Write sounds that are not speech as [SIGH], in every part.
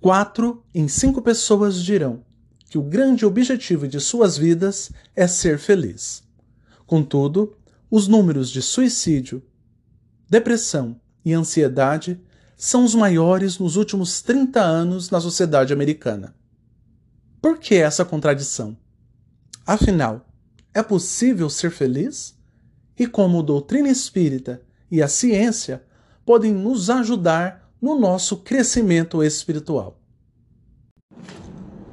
Quatro em cinco pessoas dirão que o grande objetivo de suas vidas é ser feliz. Contudo, os números de suicídio, depressão e ansiedade são os maiores nos últimos 30 anos na sociedade americana. Por que essa contradição? Afinal, é possível ser feliz? E como doutrina espírita e a ciência podem nos ajudar no nosso crescimento espiritual?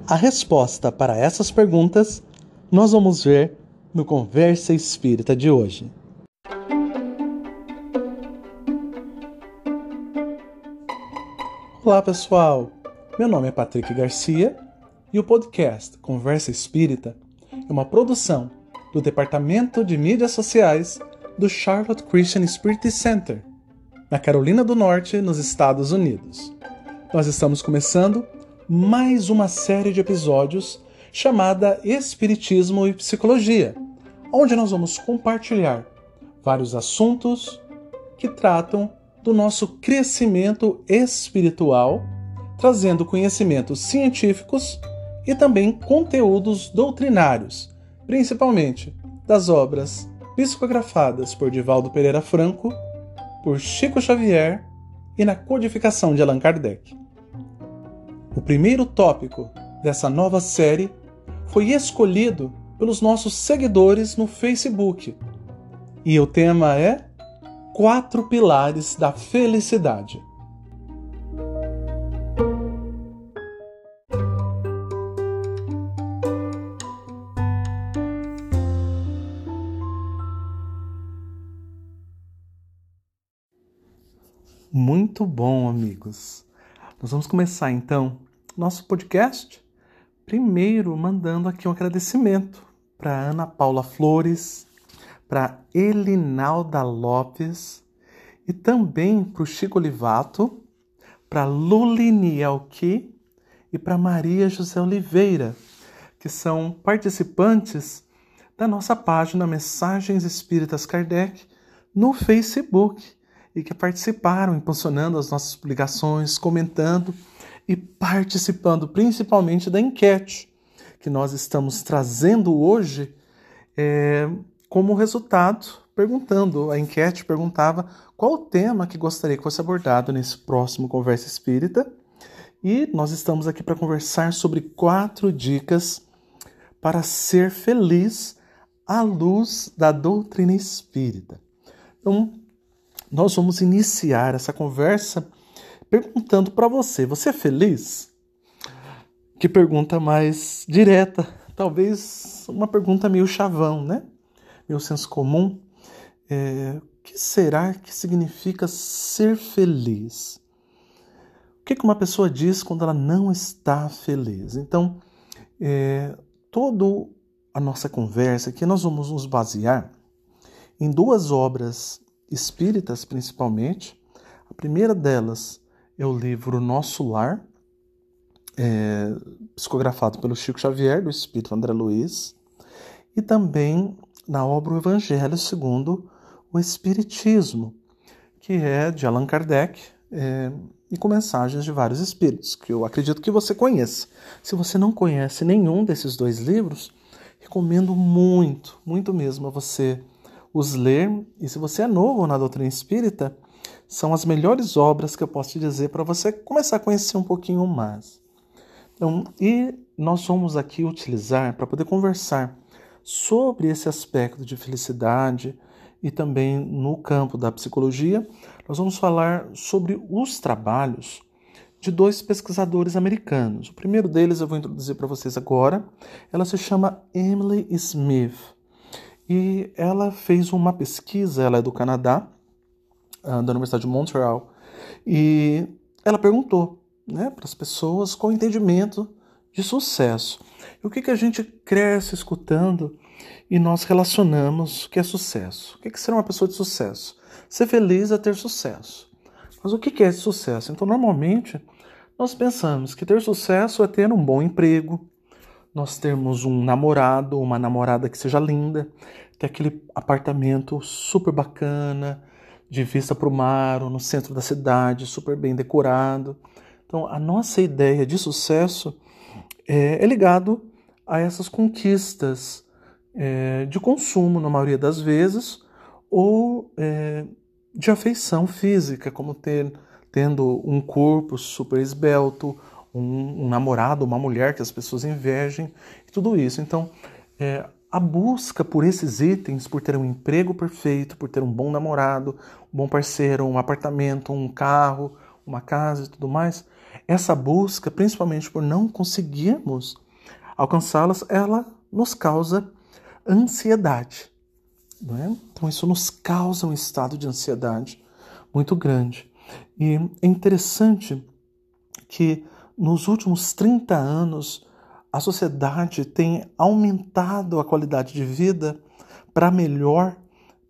A resposta para essas perguntas nós vamos ver no Conversa Espírita de hoje. Olá pessoal, meu nome é Patrick Garcia e o podcast Conversa Espírita é uma produção do Departamento de Mídias Sociais do Charlotte Christian Spirit Center, na Carolina do Norte, nos Estados Unidos. Nós estamos começando mais uma série de episódios chamada Espiritismo e Psicologia, onde nós vamos compartilhar vários assuntos que tratam do nosso crescimento espiritual, trazendo conhecimentos científicos e também conteúdos doutrinários, principalmente das obras psicografadas por Divaldo Pereira Franco, por Chico Xavier e na codificação de Allan Kardec. O primeiro tópico dessa nova série foi escolhido pelos nossos seguidores no Facebook. E o tema é Quatro Pilares da Felicidade. Muito bom, amigos. Nós vamos começar então nosso podcast. Primeiro, mandando aqui um agradecimento para Ana Paula Flores, para Elinalda Lopes e também para o Chico Olivato, para Lulini Alqui e para Maria José Oliveira, que são participantes da nossa página Mensagens Espíritas Kardec no Facebook e que participaram, impulsionando as nossas publicações, comentando e participando principalmente da enquete que nós estamos trazendo hoje é, como resultado, perguntando, a enquete perguntava qual o tema que gostaria que fosse abordado nesse próximo Conversa Espírita. E nós estamos aqui para conversar sobre quatro dicas para ser feliz à luz da doutrina espírita. Então, nós vamos iniciar essa conversa perguntando para você: você é feliz? Que pergunta mais direta, talvez uma pergunta meio chavão, né? Meio senso comum. É, o que será que significa ser feliz? O que uma pessoa diz quando ela não está feliz? Então, é, toda a nossa conversa aqui nós vamos nos basear em duas obras espíritas, principalmente. A primeira delas é o livro Nosso Lar, é, psicografado pelo Chico Xavier, do Espírito André Luiz, e também na obra O Evangelho segundo o Espiritismo, que é de Allan Kardec é, e com mensagens de vários espíritos, que eu acredito que você conheça. Se você não conhece nenhum desses dois livros, recomendo muito, muito mesmo a você os ler, e se você é novo na doutrina espírita, são as melhores obras que eu posso te dizer para você começar a conhecer um pouquinho mais. Então, e nós vamos aqui utilizar para poder conversar sobre esse aspecto de felicidade e também no campo da psicologia, nós vamos falar sobre os trabalhos de dois pesquisadores americanos. O primeiro deles eu vou introduzir para vocês agora. Ela se chama Emily Smith e ela fez uma pesquisa, ela é do Canadá, ah, da Universidade de Montreal, e ela perguntou né, para as pessoas qual o entendimento de sucesso. E o que, que a gente cresce escutando e nós relacionamos que é sucesso. O que, que será uma pessoa de sucesso? Ser feliz é ter sucesso. Mas o que, que é sucesso? Então, normalmente, nós pensamos que ter sucesso é ter um bom emprego, nós termos um namorado, uma namorada que seja linda, ter aquele apartamento super bacana, de vista para o mar, ou no centro da cidade, super bem decorado. Então, a nossa ideia de sucesso é, é ligado a essas conquistas é, de consumo, na maioria das vezes, ou é, de afeição física, como ter, tendo um corpo super esbelto, um, um, namorado, uma mulher que as pessoas invejem, e tudo isso. Então, é, a busca por esses itens, por ter um emprego perfeito, por ter um bom namorado, um bom parceiro, um apartamento, um carro, uma casa e tudo mais, essa busca, principalmente por não conseguirmos alcançá-las, ela nos causa ansiedade. É? Então, isso nos causa um estado de ansiedade muito grande. E é interessante que nos últimos 30 anos a sociedade tem aumentado a qualidade de vida para melhor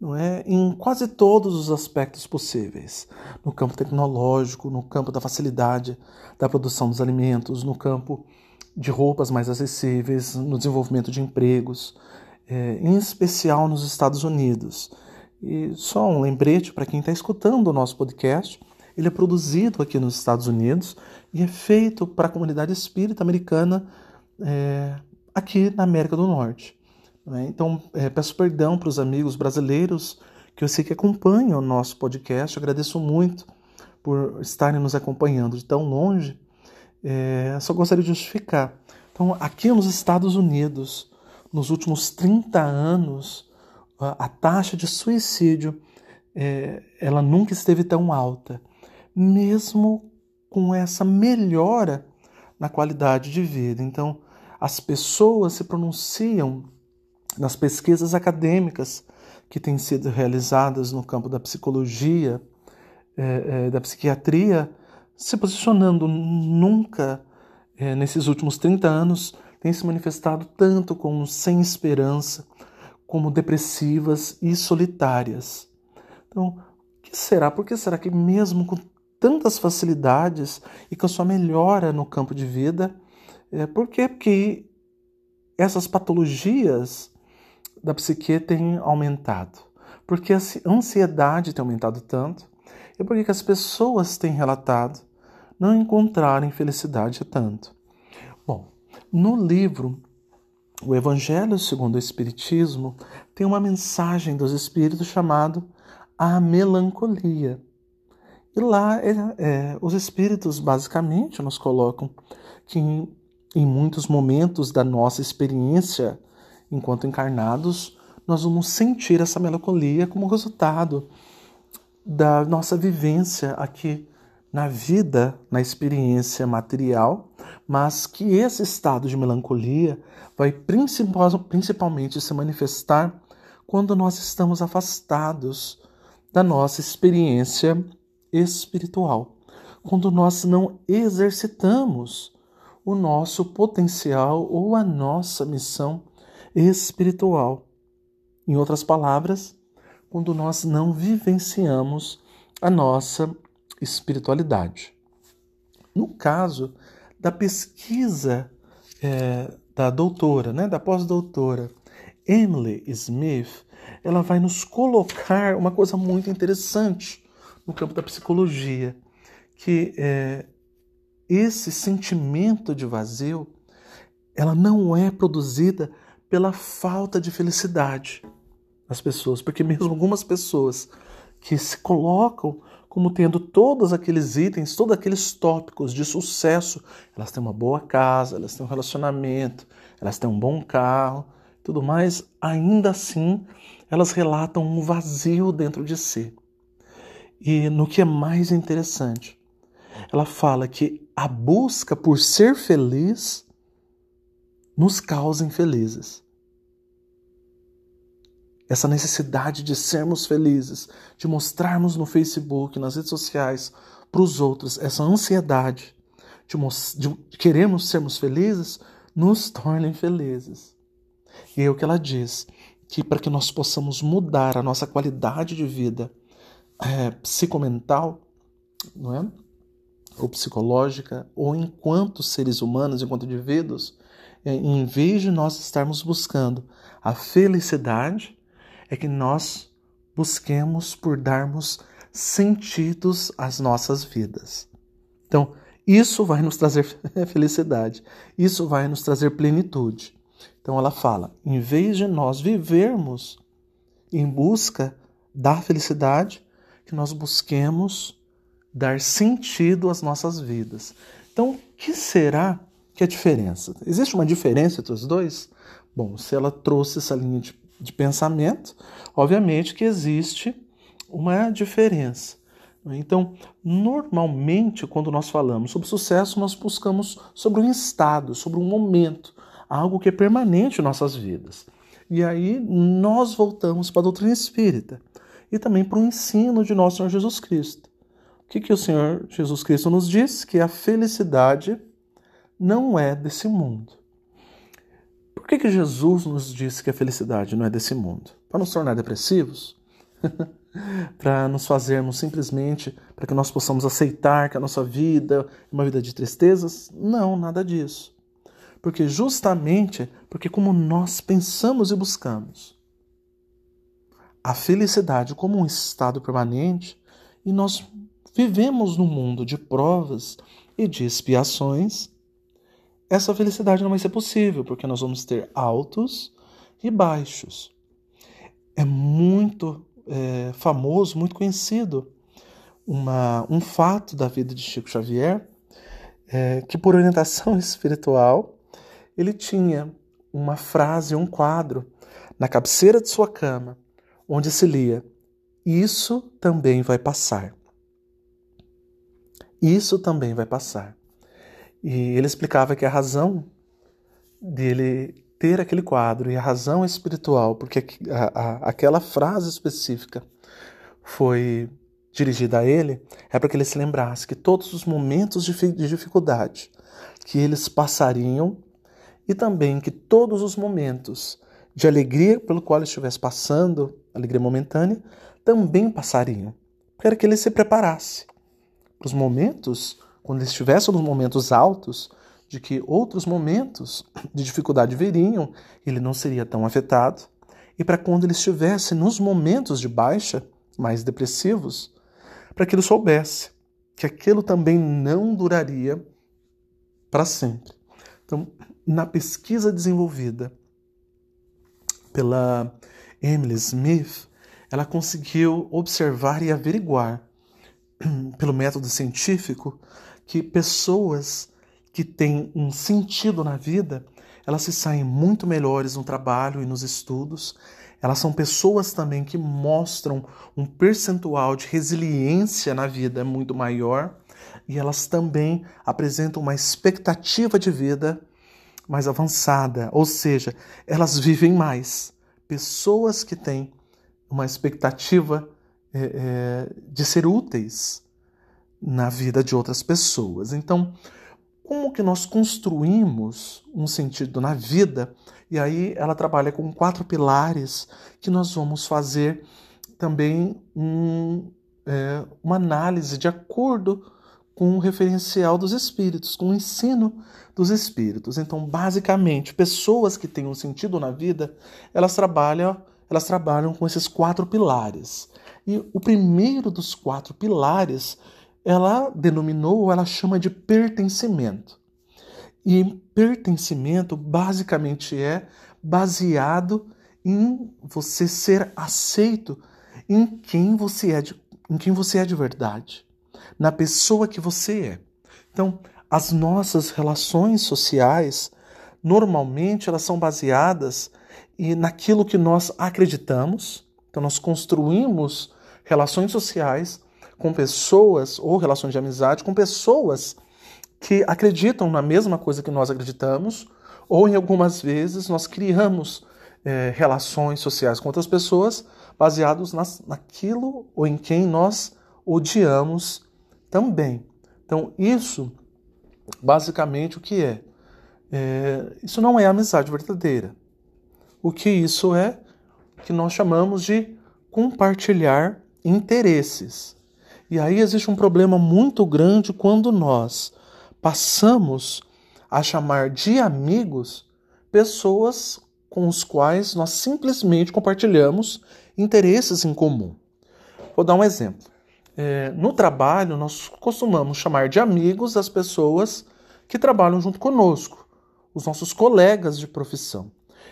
não é? em quase todos os aspectos possíveis. No campo tecnológico, no campo da facilidade da produção dos alimentos, no campo de roupas mais acessíveis, no desenvolvimento de empregos, é, em especial nos Estados Unidos. E só um lembrete para quem está escutando o nosso podcast: ele é produzido aqui nos Estados Unidos e é feito para a comunidade espírita americana é, aqui na América do Norte. Né? Então, é, peço perdão para os amigos brasileiros que eu sei que acompanham o nosso podcast. Eu agradeço muito por estarem nos acompanhando de tão longe. É, só gostaria de justificar. Então, aqui nos Estados Unidos, nos últimos 30 anos, a, a taxa de suicídio é, ela nunca esteve tão alta, mesmo com essa melhora na qualidade de vida. Então, as pessoas se pronunciam nas pesquisas acadêmicas que têm sido realizadas no campo da psicologia, é, é, da psiquiatria, se posicionando nunca é, nesses últimos 30 anos tem se manifestado tanto como sem esperança, como depressivas e solitárias. Então, o que será? Por que será que mesmo com tantas facilidades e com a sua melhora no campo de vida, é, por que? Porque essas patologias da psique têm aumentado? Porque a ansiedade tem aumentado tanto? E por que as pessoas têm relatado não encontrarem felicidade tanto? Bom, no livro O Evangelho segundo o Espiritismo tem uma mensagem dos Espíritos chamado A Melancolia. E lá é, os Espíritos basicamente nos colocam que em, em muitos momentos da nossa experiência enquanto encarnados, nós vamos sentir essa melancolia como resultado da nossa vivência aqui na vida, na experiência material, mas que esse estado de melancolia vai principal, principalmente se manifestar quando nós estamos afastados da nossa experiência espiritual, quando nós não exercitamos o nosso potencial ou a nossa missão espiritual. Em outras palavras, quando nós não vivenciamos a nossa espiritualidade. No caso da pesquisa é, da doutora, né, da pós-doutora Emily Smith, ela vai nos colocar uma coisa muito interessante no campo da psicologia, que é, esse sentimento de vazio, ela não é produzida pela falta de felicidade das pessoas, porque mesmo algumas pessoas que se colocam como tendo todos aqueles itens, todos aqueles tópicos de sucesso. Elas têm uma boa casa, elas têm um relacionamento, elas têm um bom carro, tudo mais. Ainda assim, elas relatam um vazio dentro de si. E no que é mais interessante, ela fala que a busca por ser feliz nos causa infelizes essa necessidade de sermos felizes, de mostrarmos no Facebook, nas redes sociais, para os outros, essa ansiedade de, de queremos sermos felizes, nos torna infelizes. E é o que ela diz, que para que nós possamos mudar a nossa qualidade de vida é, psicomental, não é? ou psicológica, ou enquanto seres humanos, enquanto indivíduos, é, em vez de nós estarmos buscando a felicidade, é que nós busquemos por darmos sentidos às nossas vidas. Então, Isso vai nos trazer [LAUGHS] felicidade, isso vai nos trazer plenitude. Então ela fala: em vez de nós vivermos em busca da felicidade, que nós busquemos dar sentido às nossas vidas. Então, o que será que é a diferença? Existe uma diferença entre os dois? Bom, se ela trouxe essa linha de, de pensamento, obviamente que existe uma diferença. Então, normalmente, quando nós falamos sobre sucesso, nós buscamos sobre um estado, sobre um momento, algo que é permanente em nossas vidas. E aí nós voltamos para a doutrina espírita e também para o ensino de nosso Senhor Jesus Cristo. O que, que o Senhor Jesus Cristo nos diz? Que a felicidade não é desse mundo. Por que, que Jesus nos disse que a felicidade não é desse mundo? Para nos tornar depressivos? [LAUGHS] para nos fazermos simplesmente, para que nós possamos aceitar que a nossa vida é uma vida de tristezas? Não, nada disso. Porque justamente porque como nós pensamos e buscamos a felicidade como um estado permanente e nós vivemos num mundo de provas e de expiações, essa felicidade não vai ser possível, porque nós vamos ter altos e baixos. É muito é, famoso, muito conhecido, uma, um fato da vida de Chico Xavier, é, que por orientação [LAUGHS] espiritual, ele tinha uma frase, um quadro, na cabeceira de sua cama, onde se lia: Isso também vai passar. Isso também vai passar. E ele explicava que a razão dele ter aquele quadro e a razão espiritual, porque a, a, aquela frase específica foi dirigida a ele, é para que ele se lembrasse que todos os momentos de, de dificuldade que eles passariam e também que todos os momentos de alegria pelo qual estivesse passando, alegria momentânea, também passariam. Para que ele se preparasse para os momentos, quando ele estivesse nos momentos altos, de que outros momentos de dificuldade viriam, ele não seria tão afetado, e para quando ele estivesse nos momentos de baixa, mais depressivos, para que ele soubesse que aquilo também não duraria para sempre. Então, na pesquisa desenvolvida pela Emily Smith, ela conseguiu observar e averiguar, [CLEARS THROAT] pelo método científico, que pessoas que têm um sentido na vida, elas se saem muito melhores no trabalho e nos estudos. Elas são pessoas também que mostram um percentual de resiliência na vida muito maior e elas também apresentam uma expectativa de vida mais avançada, ou seja, elas vivem mais. Pessoas que têm uma expectativa é, é, de ser úteis na vida de outras pessoas. Então, como que nós construímos um sentido na vida. E aí ela trabalha com quatro pilares que nós vamos fazer também um, é, uma análise de acordo com o referencial dos espíritos, com o ensino dos espíritos. Então, basicamente, pessoas que têm um sentido na vida, elas trabalham, elas trabalham com esses quatro pilares. E o primeiro dos quatro pilares ela denominou, ela chama de pertencimento. E pertencimento basicamente é baseado em você ser aceito em quem você é de, em quem você é de verdade, na pessoa que você é. Então, as nossas relações sociais normalmente elas são baseadas e naquilo que nós acreditamos. Então nós construímos relações sociais com pessoas, ou relações de amizade, com pessoas que acreditam na mesma coisa que nós acreditamos, ou em algumas vezes nós criamos é, relações sociais com outras pessoas baseados nas, naquilo ou em quem nós odiamos também. Então, isso, basicamente, o que é? é isso não é amizade verdadeira. O que isso é? Que nós chamamos de compartilhar interesses. E aí existe um problema muito grande quando nós passamos a chamar de amigos pessoas com os quais nós simplesmente compartilhamos interesses em comum. Vou dar um exemplo. É, no trabalho, nós costumamos chamar de amigos as pessoas que trabalham junto conosco, os nossos colegas de profissão.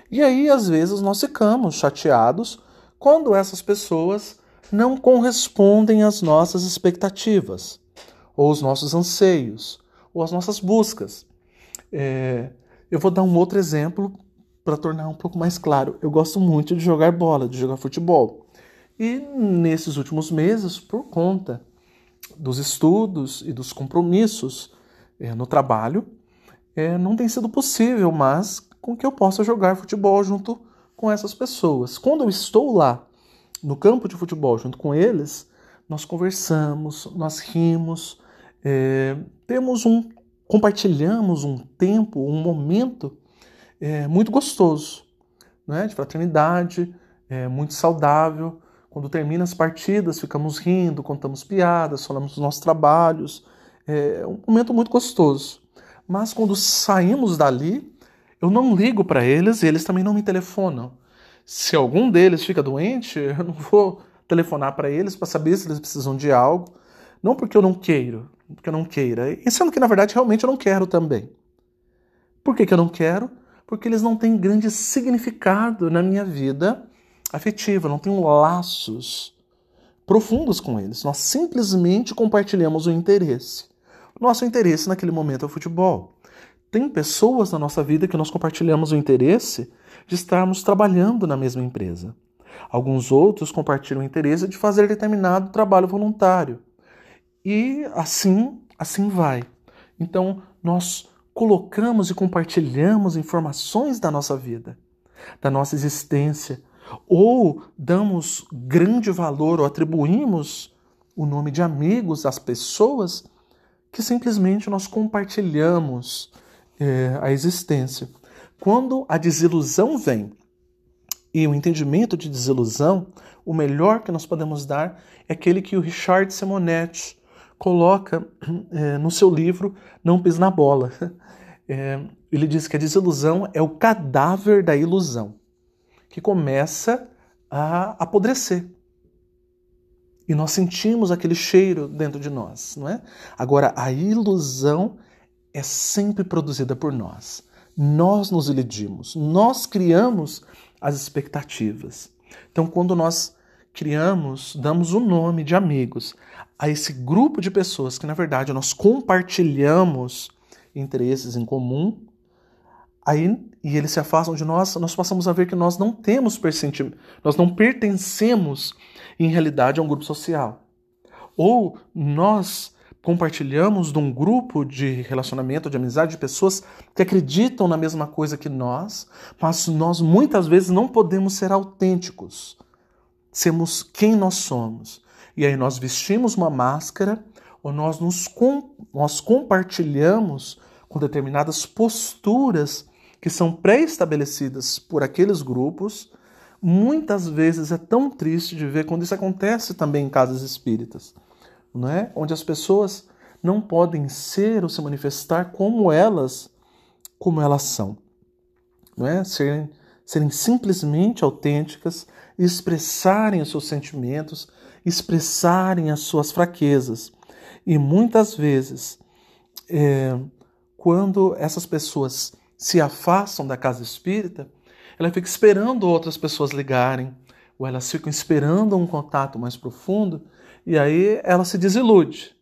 E aí, às vezes, nós ficamos chateados quando essas pessoas não correspondem às nossas expectativas, ou os nossos anseios, ou as nossas buscas. É, eu vou dar um outro exemplo para tornar um pouco mais claro. Eu gosto muito de jogar bola, de jogar futebol. E nesses últimos meses, por conta dos estudos e dos compromissos é, no trabalho, é, não tem sido possível mas com que eu possa jogar futebol junto com essas pessoas. Quando eu estou lá no campo de futebol junto com eles, nós conversamos, nós rimos, é, temos um compartilhamos um tempo, um momento muito gostoso, né? de fraternidade, muito saudável. Quando termina as partidas, ficamos rindo, contamos piadas, falamos dos nossos trabalhos. É um momento muito gostoso. Mas quando saímos dali, eu não ligo para eles e eles também não me telefonam. Se algum deles fica doente, [LAUGHS] eu não vou telefonar para eles para saber se eles precisam de algo. Não porque eu não queiro, porque eu não queira. E sendo que, na verdade, realmente eu não quero também. Por que, que eu não quero? Porque eles não têm grande significado na minha vida afetiva, não tenho laços profundos com eles. Nós simplesmente compartilhamos o interesse. Nosso interesse naquele momento é o futebol. Tem pessoas na nossa vida que nós compartilhamos o interesse de estarmos trabalhando na mesma empresa. Alguns outros compartilham o interesse de fazer determinado trabalho voluntário. E assim, assim vai. Então, nós colocamos e compartilhamos informações da nossa vida, da nossa existência, ou damos grande valor ou atribuímos o nome de amigos às pessoas que simplesmente nós compartilhamos é, a existência. Quando a desilusão vem e o entendimento de desilusão, o melhor que nós podemos dar é aquele que o Richard Simonetti coloca é, [CLEARS THROAT] no seu livro Não Pis na Bola. É, [LAUGHS] ele diz que a desilusão é o cadáver da ilusão que começa a apodrecer. E nós sentimos aquele cheiro dentro de nós, não é? Agora, a ilusão é sempre produzida por nós. Nós nos iludimos, nós criamos as expectativas. Então, quando nós criamos, damos o nome de amigos a esse grupo de pessoas que, na verdade, nós compartilhamos interesses em comum, aí e eles se afastam de nós, nós passamos a ver que nós não temos nós não pertencemos em realidade a um grupo social. Ou nós compartilhamos de um grupo de relacionamento, de amizade, de pessoas que acreditam na mesma coisa que nós, mas nós muitas vezes não podemos ser autênticos, sermos quem nós somos. E aí nós vestimos uma máscara ou nós nos nós compartilhamos com determinadas posturas que são pré-estabelecidas por aqueles grupos, muitas vezes é tão triste de ver quando isso acontece também em casas espíritas, não é? Onde as pessoas não podem ser ou se manifestar como elas, como elas são, não é? Serem, serem simplesmente autênticas, expressarem os seus sentimentos, expressarem as suas fraquezas. E muitas vezes, é, quando essas pessoas se afastam da casa espírita, ela fica esperando outras pessoas ligarem, ou elas ficam esperando um contato mais profundo, e aí ela se desilude.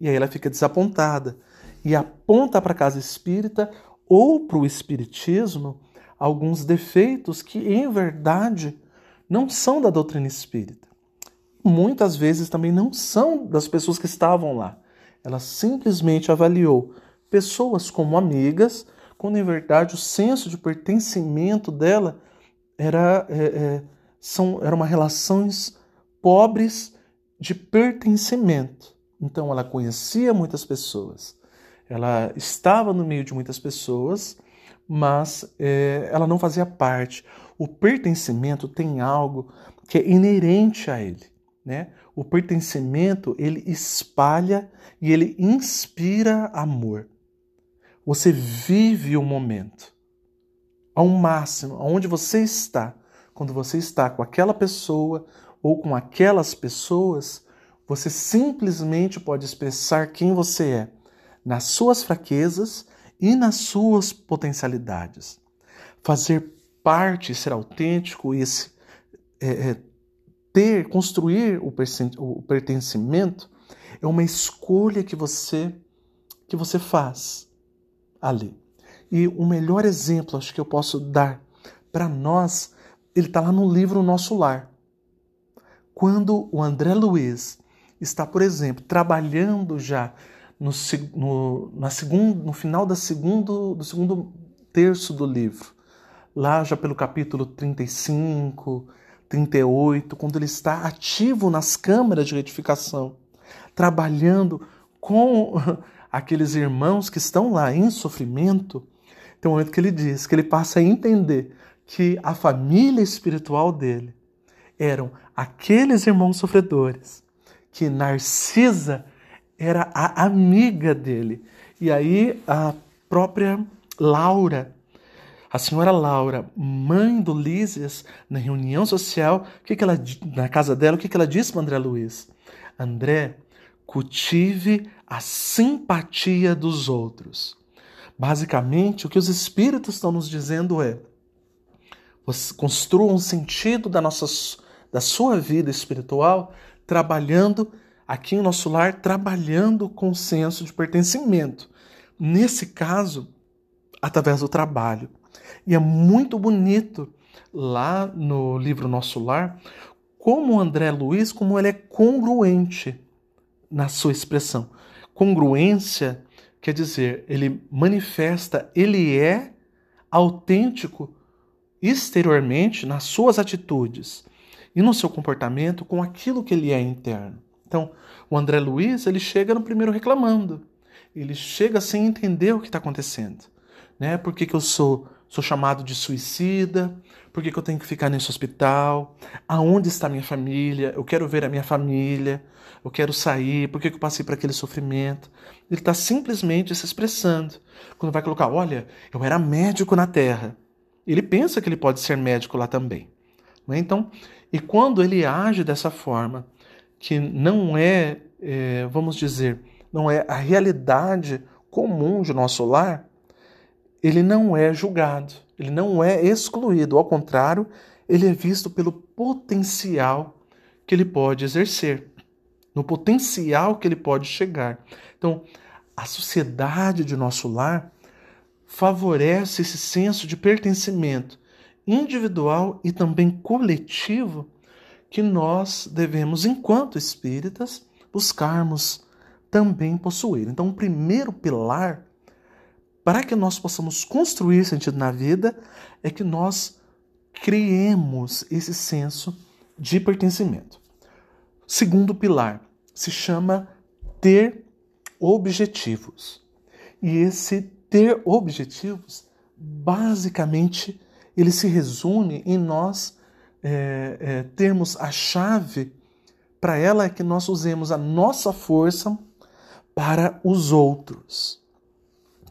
E aí ela fica desapontada e aponta para a casa espírita ou para o espiritismo alguns defeitos que em verdade não são da doutrina espírita. Muitas vezes também não são das pessoas que estavam lá. Ela simplesmente avaliou pessoas como amigas quando em verdade o senso de pertencimento dela era, é, é, são, eram relações pobres de pertencimento. Então ela conhecia muitas pessoas, ela estava no meio de muitas pessoas, mas é, ela não fazia parte. O pertencimento tem algo que é inerente a ele. Né? O pertencimento ele espalha e ele inspira amor. Você vive o momento ao máximo, aonde você está, quando você está com aquela pessoa ou com aquelas pessoas, Você simplesmente pode expressar quem você é, nas suas fraquezas e nas suas potencialidades. Fazer parte, ser autêntico e esse, é, é, ter, construir o, o pertencimento é uma escolha que você que você faz ali. E o melhor exemplo, acho que eu posso dar para nós, ele está lá no livro Nosso Lar. Quando o André Luiz está, por exemplo, trabalhando já no, no, na segundo, no final da segundo, do segundo terço do livro, lá já pelo capítulo 35, 38, quando ele está ativo nas câmaras de retificação, trabalhando com aqueles irmãos que estão lá em sofrimento, tem um momento que ele diz que ele passa a entender que a família espiritual dele eram aqueles irmãos sofredores, que Narcisa era a amiga dele. E aí a própria Laura, a senhora Laura, mãe do Lísias, na reunião social, que que ela, na casa dela, o que, que ela disse para André Luiz? André, cultive a simpatia dos outros. Basicamente, o que os espíritos estão nos dizendo é: construa um sentido da, nossa, da sua vida espiritual trabalhando aqui em nosso lar, trabalhando com senso de pertencimento. Nesse caso, através do trabalho. E é muito bonito lá no livro Nosso Lar como o André Luiz, como ele é congruente na sua expressão. Congruência quer dizer, ele manifesta, ele é autêntico exteriormente nas suas atitudes e no seu comportamento com aquilo que ele é interno. Então, o André Luiz, ele chega no primeiro reclamando. Ele chega sem entender o que está acontecendo. Né? Por que, que eu sou, sou chamado de suicida? Por que, que eu tenho que ficar nesse hospital? Aonde está minha família? Eu quero ver a minha família. Eu quero sair. Por que, que eu passei por aquele sofrimento? Ele está simplesmente se expressando. Quando vai colocar, olha, eu era médico na Terra. Ele pensa que ele pode ser médico lá também. Né? Então, e quando ele age dessa forma, que não é, é, vamos dizer, não é a realidade comum de nosso lar, ele não é julgado, ele não é excluído, ao contrário, ele é visto pelo potencial que ele pode exercer, no potencial que ele pode chegar. Então, a sociedade de nosso lar favorece esse senso de pertencimento individual e também coletivo que nós devemos, enquanto espíritas, buscarmos também possuir. Então, o primeiro pilar para que nós possamos construir sentido na vida é que nós criemos esse senso de pertencimento. Segundo pilar se chama ter objetivos. E esse ter objetivos, basicamente, ele se resume em nós é, é, termos a chave para ela é que nós usemos a nossa força para os outros.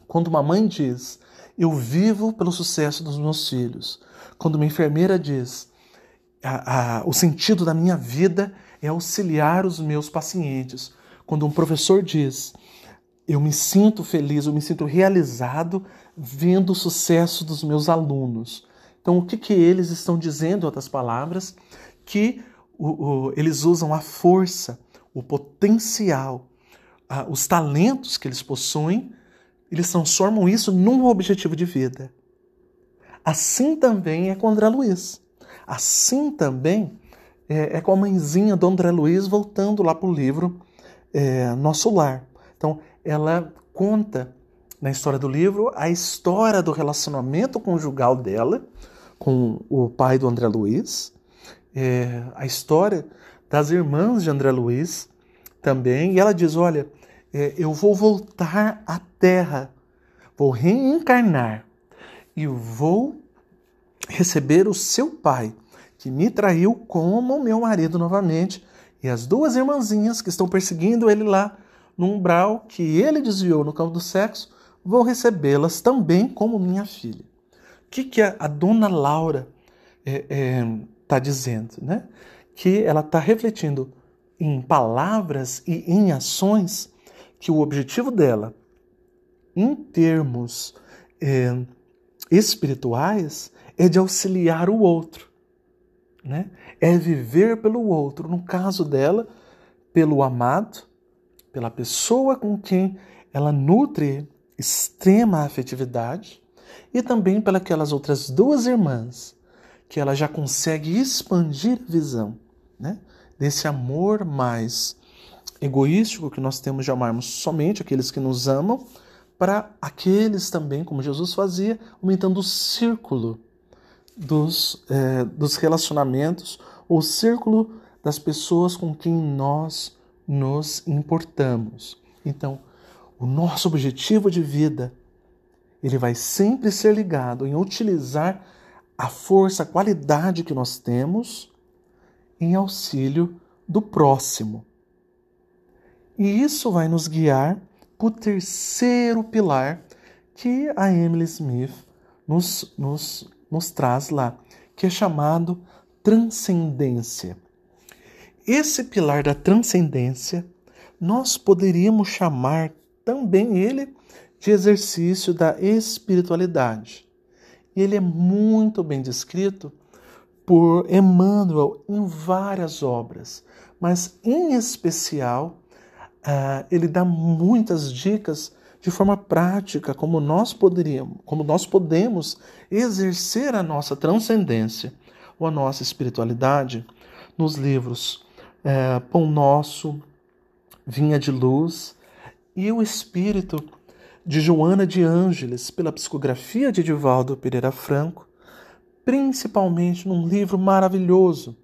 Quando uma mãe diz, eu vivo pelo sucesso dos meus filhos, quando uma enfermeira diz, a, a, o sentido da minha vida é auxiliar os meus pacientes, quando um professor diz, eu me sinto feliz, eu me sinto realizado vendo o sucesso dos meus alunos. Então, o que, que eles estão dizendo, outras palavras? Que o, o, eles usam a força, o potencial, a, os talentos que eles possuem, eles transformam isso num objetivo de vida. Assim também é com André Luiz. Assim também é, é com a mãezinha do André Luiz, voltando lá para o livro é, Nosso Lar. Então, ela conta na história do livro a história do relacionamento conjugal dela com o pai do André Luiz, é, a história das irmãs de André Luiz também, e ela diz: Olha, é, eu vou voltar à Terra, vou reencarnar e vou receber o seu pai, que me traiu como meu marido novamente, e as duas irmãzinhas que estão perseguindo ele lá no umbral que ele desviou no campo do sexo, vou recebê-las também como minha filha que, que a, a dona Laura está é, é, tá dizendo? Né? Que ela está refletindo em palavras e em ações que o objetivo dela, em termos é, espirituais, é de auxiliar o outro. Né? É viver pelo outro. No caso dela, pelo amado, pela pessoa com quem ela nutre extrema afetividade e também pelas outras duas irmãs, que ela já consegue expandir a visão né? desse amor mais egoístico que nós temos de amarmos somente aqueles que nos amam, para aqueles também, como Jesus fazia, aumentando o círculo dos, é, dos relacionamentos, o círculo das pessoas com quem nós nos importamos. Então, o nosso objetivo de vida, ele vai sempre ser ligado em utilizar a força, a qualidade que nós temos em auxílio do próximo. E isso vai nos guiar para o terceiro pilar que a Emily Smith nos, nos, nos traz lá, que é chamado transcendência. Esse pilar da transcendência, nós poderíamos chamar também ele de exercício da espiritualidade. E ele é muito bem descrito por Emmanuel em várias obras, mas em especial uh, ele dá muitas dicas de forma prática como nós poderíamos, como nós podemos exercer a nossa transcendência ou a nossa espiritualidade nos livros. É, Pão Nosso, Vinha de Luz e o Espírito de Joana de Ângeles pela psicografia de Divaldo Pereira Franco, principalmente num livro maravilhoso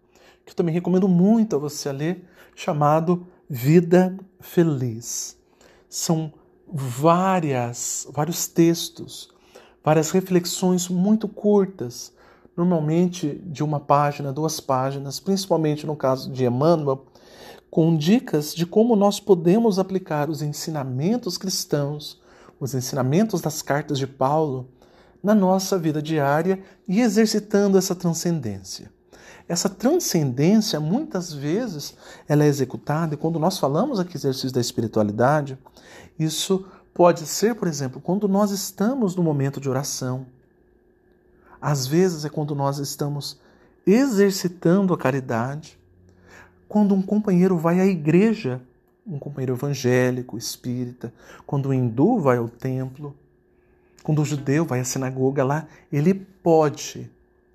que eu também recomendo muito a você ler, chamado Vida Feliz. São várias, vários textos, várias reflexões muito curtas, normalmente de uma página, duas páginas, principalmente no caso de Emmanuel, com dicas de como nós podemos aplicar os ensinamentos cristãos, os ensinamentos das cartas de Paulo, na nossa vida diária e exercitando essa transcendência. Essa transcendência, muitas vezes, ela é executada, e quando nós falamos aqui exercício da espiritualidade, isso pode ser, por exemplo, quando nós estamos no momento de oração. Às vezes é quando nós estamos exercitando a caridade, quando um companheiro vai à igreja, um companheiro evangélico, espírita, quando o hindu vai ao templo, quando o judeu vai à sinagoga lá, ele pode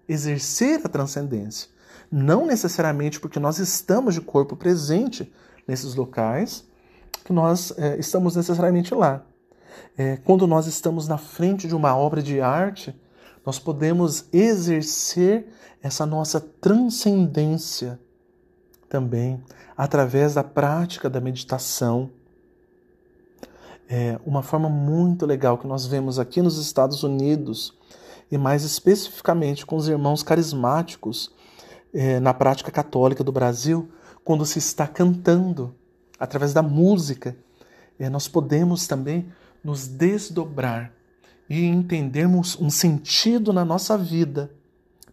exercer a transcendência. Não necessariamente porque nós estamos de corpo presente nesses locais, que nós é, estamos necessariamente lá. É, quando nós estamos na frente de uma obra de arte, nós podemos exercer essa nossa transcendência também através da prática da meditação. É uma forma muito legal que nós vemos aqui nos Estados Unidos e mais especificamente com os irmãos carismáticos é, na prática católica do Brasil, quando se está cantando através da música, é, nós podemos também nos desdobrar e entendermos um sentido na nossa vida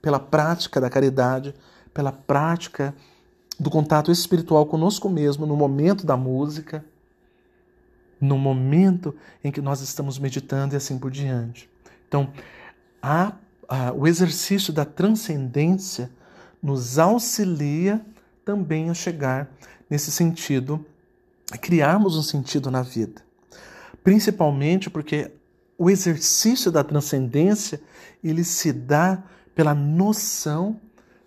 pela prática da caridade, pela prática do contato espiritual conosco mesmo no momento da música, no momento em que nós estamos meditando e assim por diante. Então, a, a, o exercício da transcendência nos auxilia também a chegar nesse sentido, a criarmos um sentido na vida. Principalmente porque o exercício da transcendência ele se dá pela noção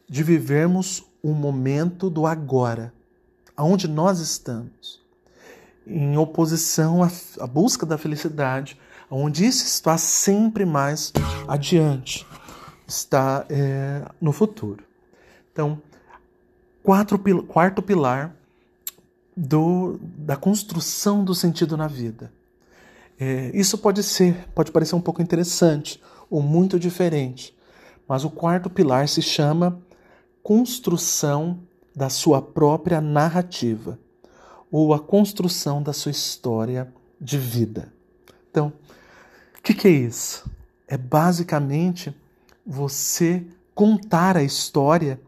de vivermos um momento do agora, aonde nós estamos, em oposição à, à busca da felicidade, onde isso está sempre mais adiante, está é, no futuro. Então, quatro, quarto pilar do, da construção do sentido na vida. É, isso pode ser, pode parecer um pouco interessante ou muito diferente, mas o quarto pilar se chama construção da sua própria narrativa ou a construção da sua história de vida. Então, o que, que é isso? É basicamente você contar a história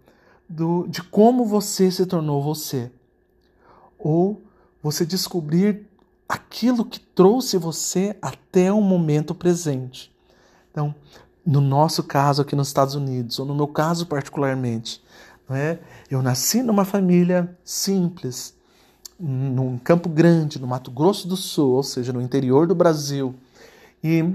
do, de como você se tornou você. ou você descobrir aquilo que trouxe você até o momento presente. Então, no nosso caso aqui nos Estados Unidos, ou no meu caso particularmente, não é? eu nasci numa família simples, num Campo Grande, no Mato Grosso do Sul, ou seja, no interior do Brasil, e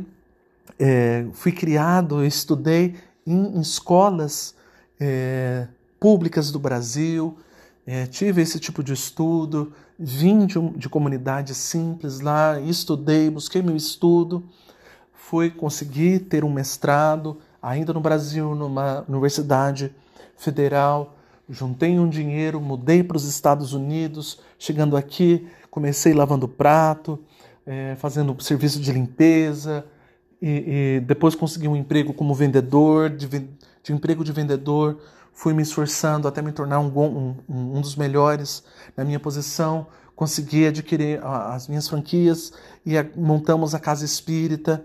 é, fui criado, estudei em, em escolas é, públicas do Brasil, é, tive esse tipo de estudo, vim de, de comunidade simples lá, estudei, busquei meu estudo, fui conseguir ter um mestrado, ainda no Brasil, numa universidade federal, juntei um dinheiro, mudei para os Estados Unidos, chegando aqui, comecei lavando prato, é, fazendo serviço de limpeza, e, e, depois consegui um emprego como vendedor, de, de emprego de vendedor, fui me esforçando até me tornar um, um, um dos melhores na minha posição, consegui adquirir as minhas franquias e montamos a casa espírita.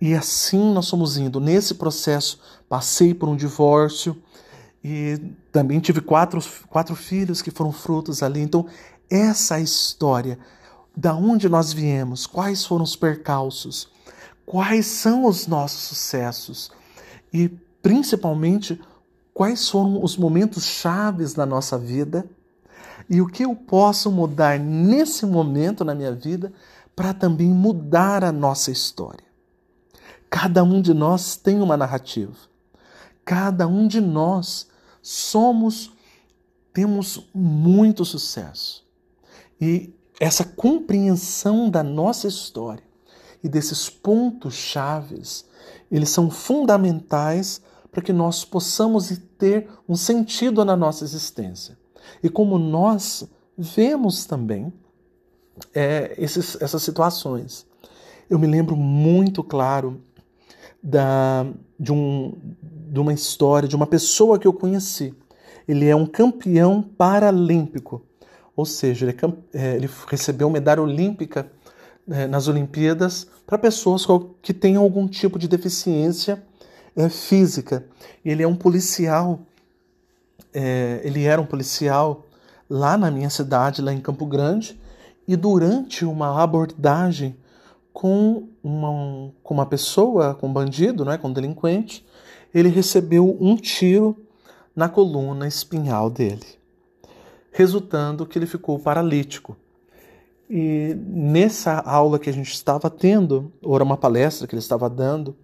E assim nós fomos indo. Nesse processo, passei por um divórcio e também tive quatro, quatro filhos que foram frutos ali. Então, essa é história. Da onde nós viemos, quais foram os percalços, quais são os nossos sucessos e, principalmente, quais foram os momentos chaves na nossa vida e o que eu posso mudar nesse momento na minha vida para também mudar a nossa história. Cada um de nós tem uma narrativa. Cada um de nós somos temos muito sucesso. E essa compreensão da nossa história e desses pontos chaves, eles são fundamentais para que nós possamos ter um sentido na nossa existência. E como nós vemos também é, esses, essas situações. Eu me lembro muito claro da, de, um, de uma história de uma pessoa que eu conheci. Ele é um campeão paralímpico, ou seja, ele, é, ele recebeu medalha olímpica é, nas Olimpíadas para pessoas que têm algum tipo de deficiência é, física. Ele é um policial, é, ele era um policial lá na minha cidade, lá em Campo Grande, e durante uma abordagem com uma, com uma pessoa, com um bandido, né, com um delinquente, ele recebeu um tiro na coluna espinhal dele, resultando que ele ficou paralítico. E nessa aula que a gente estava tendo, ou era uma palestra que ele estava dando,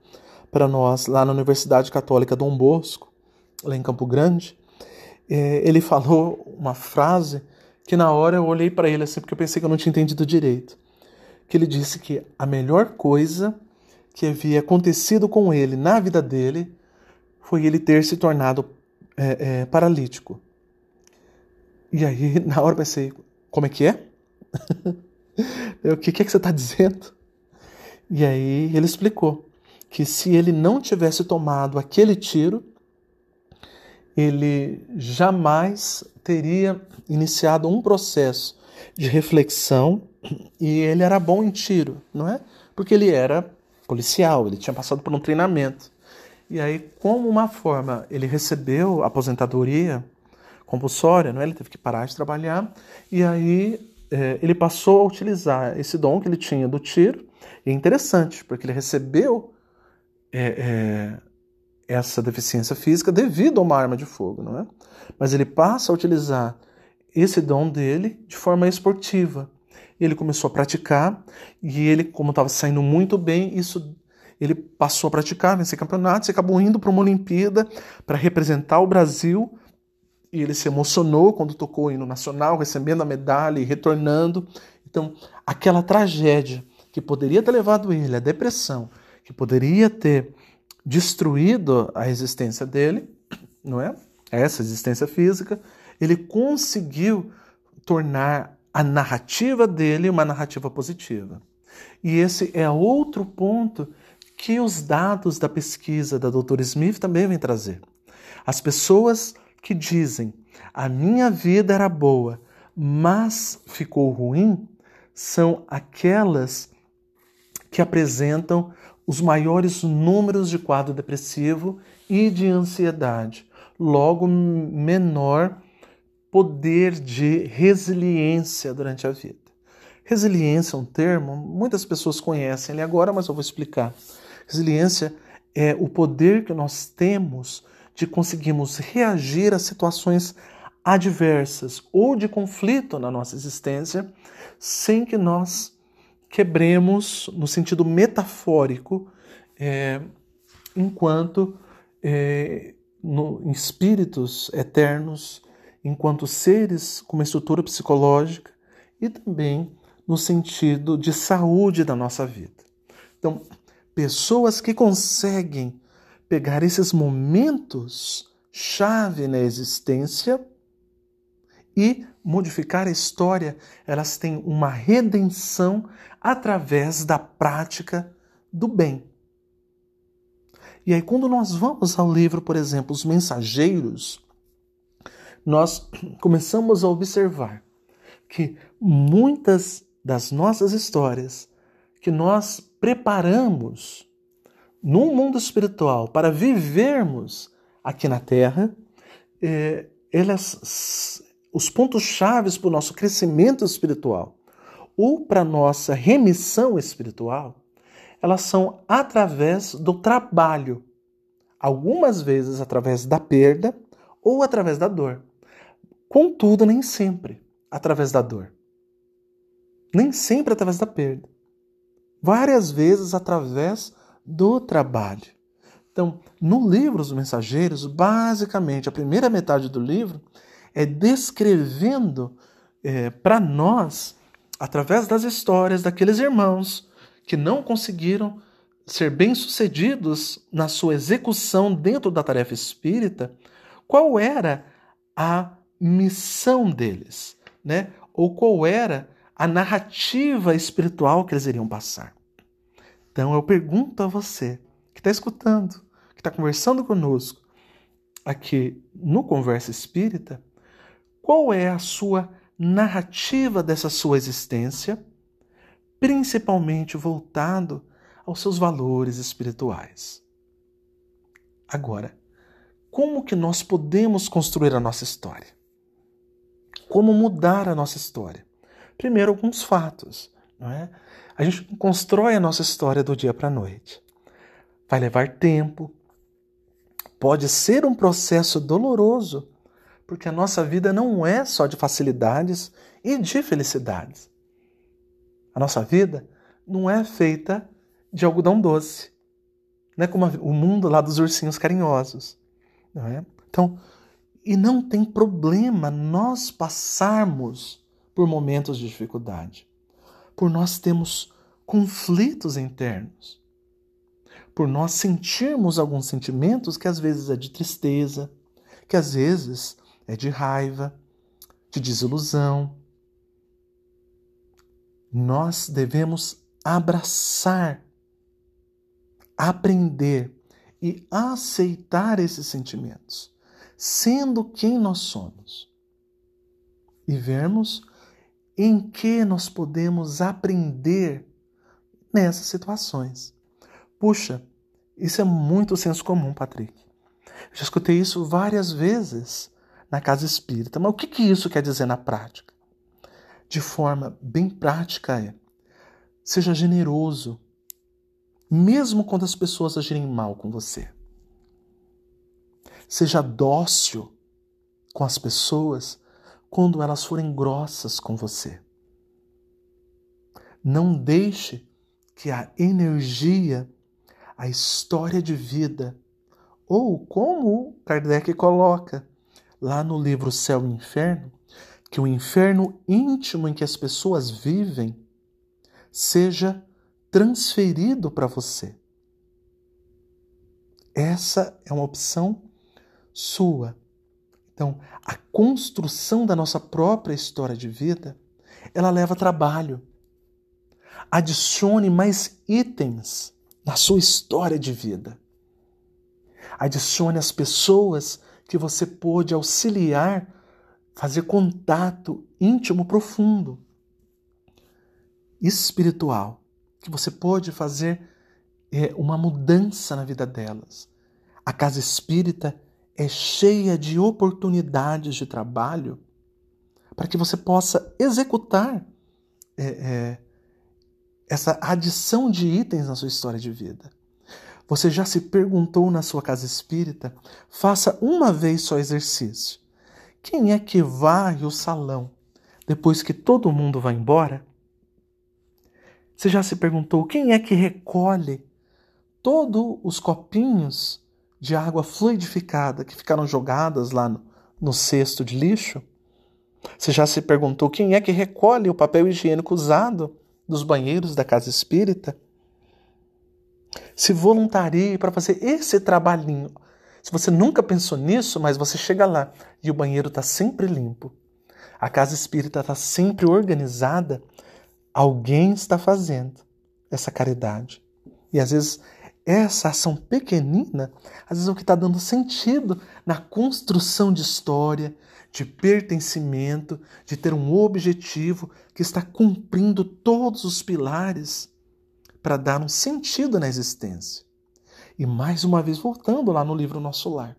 para nós lá na Universidade Católica Dom Bosco, lá em Campo Grande, é, ele falou uma frase que na hora eu olhei para ele assim porque eu pensei que eu não tinha entendido direito. Que ele disse que a melhor coisa que havia acontecido com ele na vida dele foi ele ter se tornado é, é, paralítico. E aí, [LAUGHS] na hora eu pensei, como é que é? [LAUGHS] o que, que é que você está dizendo? E aí ele explicou que se ele não tivesse tomado aquele tiro, ele jamais teria iniciado um processo de reflexão e ele era bom em tiro, não é? Porque ele era policial, ele tinha passado por um treinamento. E aí, como uma forma, ele recebeu aposentadoria compulsória, não é? ele teve que parar de trabalhar, e aí é, ele passou a utilizar esse dom que ele tinha do tiro. E é interessante, porque ele recebeu é, é, essa deficiência física devido a uma arma de fogo, não é? Mas ele passa a utilizar esse dom dele de forma esportiva. Ele começou a praticar e ele, como estava saindo muito bem, isso ele passou a praticar, vencer campeonatos e acabou indo para uma Olimpíada para representar o Brasil. E ele se emocionou quando tocou o hino nacional, recebendo a medalha e retornando. Então, aquela tragédia que poderia ter levado ele à depressão, que poderia ter destruído a existência dele, não é? Essa existência física, ele conseguiu tornar a narrativa dele uma narrativa positiva. E esse é outro ponto que os dados da pesquisa da Dr. Smith também vêm trazer. As pessoas que dizem a minha vida era boa, mas ficou ruim, são aquelas que apresentam os maiores números de quadro depressivo e de ansiedade, logo menor poder de resiliência durante a vida. Resiliência é um termo, muitas pessoas conhecem ele agora, mas eu vou explicar. Resiliência é o poder que nós temos de conseguirmos reagir a situações adversas ou de conflito na nossa existência sem que nós quebremos, no sentido metafórico, é, enquanto é, no, espíritos eternos, enquanto seres com uma estrutura psicológica e também no sentido de saúde da nossa vida. Então, pessoas que conseguem pegar esses momentos chave na existência e modificar a história, elas têm uma redenção através da prática do bem. E aí, quando nós vamos ao livro, por exemplo, Os Mensageiros, nós [CLEARS THROAT] começamos a observar que muitas das nossas histórias que nós preparamos no mundo espiritual para vivermos aqui na Terra, é, elas, os pontos chaves para o nosso crescimento espiritual ou para a nossa remissão espiritual, elas são através do trabalho, algumas vezes através da perda ou através da dor. Contudo, nem sempre através da dor. Nem sempre através da perda. Várias vezes através do trabalho. Então, no livro Os Mensageiros, basicamente, a primeira metade do livro é descrevendo é, para nós, através das histórias daqueles irmãos que não conseguiram ser bem-sucedidos na sua execução dentro da tarefa espírita, qual era a missão deles, né? Ou qual era a narrativa espiritual que eles iriam passar. Então eu pergunto a você que está escutando, que está conversando conosco aqui no Conversa Espírita, qual é a sua narrativa dessa sua existência? principalmente voltado aos seus valores espirituais. Agora, como que nós podemos construir a nossa história? Como mudar a nossa história? Primeiro, alguns fatos. Não é? A gente constrói a nossa história do dia para a noite. Vai levar tempo, pode ser um processo doloroso, porque a nossa vida não é só de facilidades e de felicidades. A nossa vida não é feita de algodão doce. Não é como o mundo lá dos ursinhos carinhosos. Não é? Então, e não tem problema nós passarmos por momentos de dificuldade. Por nós termos conflitos internos. Por nós sentirmos alguns sentimentos que às vezes é de tristeza, que às vezes é de raiva, de desilusão, nós devemos abraçar, aprender e aceitar esses sentimentos, sendo quem nós somos, e vermos em que nós podemos aprender nessas situações. Puxa, isso é muito senso comum, Patrick. Já escutei isso várias vezes na casa espírita, mas o que, que isso quer dizer na prática? de forma bem prática é: seja generoso, mesmo quando as pessoas agirem mal com você. Seja dócil com as pessoas quando elas forem grossas com você. Não deixe que a energia, a história de vida, ou como Kardec coloca lá no livro Céu e Inferno, que o inferno íntimo em que as pessoas vivem seja transferido para você. Essa é uma opção sua. Então, a construção da nossa própria história de vida, ela leva trabalho. Adicione mais itens na sua história de vida. Adicione as pessoas que você pôde auxiliar fazer contato íntimo profundo, espiritual, que você pode fazer é, uma mudança na vida delas. A casa espírita é cheia de oportunidades de trabalho para que você possa executar é, é, essa adição de itens na sua história de vida. Você já se perguntou na sua casa espírita? Faça uma vez só exercício. Quem é que varre o salão depois que todo mundo vai embora? Você já se perguntou quem é que recolhe todos os copinhos de água fluidificada que ficaram jogadas lá no, no cesto de lixo? Você já se perguntou quem é que recolhe o papel higiênico usado dos banheiros da casa espírita? Se voluntarie para fazer esse trabalhinho. Se você nunca pensou nisso, mas você chega lá e o banheiro está sempre limpo, a casa espírita está sempre organizada, alguém está fazendo essa caridade. E às vezes essa ação pequenina, às vezes é o que está dando sentido na construção de história, de pertencimento, de ter um objetivo que está cumprindo todos os pilares para dar um sentido na existência. E mais uma vez, voltando lá no livro Nosso Lar,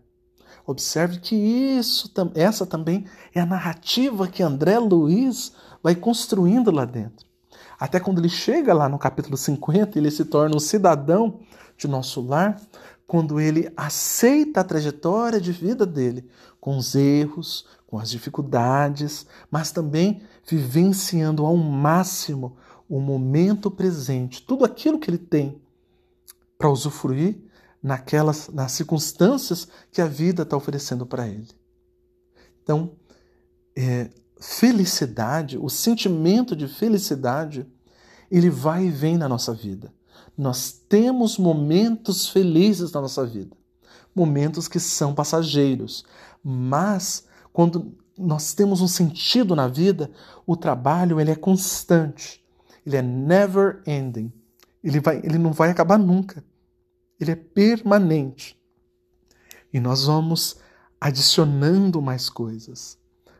observe que isso, essa também é a narrativa que André Luiz vai construindo lá dentro. Até quando ele chega lá no capítulo 50, ele se torna um cidadão de nosso lar, quando ele aceita a trajetória de vida dele, com os erros, com as dificuldades, mas também vivenciando ao máximo o momento presente, tudo aquilo que ele tem para usufruir naquelas nas circunstâncias que a vida está oferecendo para ele. Então, é, felicidade, o sentimento de felicidade, ele vai e vem na nossa vida. Nós temos momentos felizes na nossa vida, momentos que são passageiros, mas quando nós temos um sentido na vida, o trabalho ele é constante, ele é never ending, ele, vai, ele não vai acabar nunca, ele é permanente. E nós vamos adicionando mais coisas,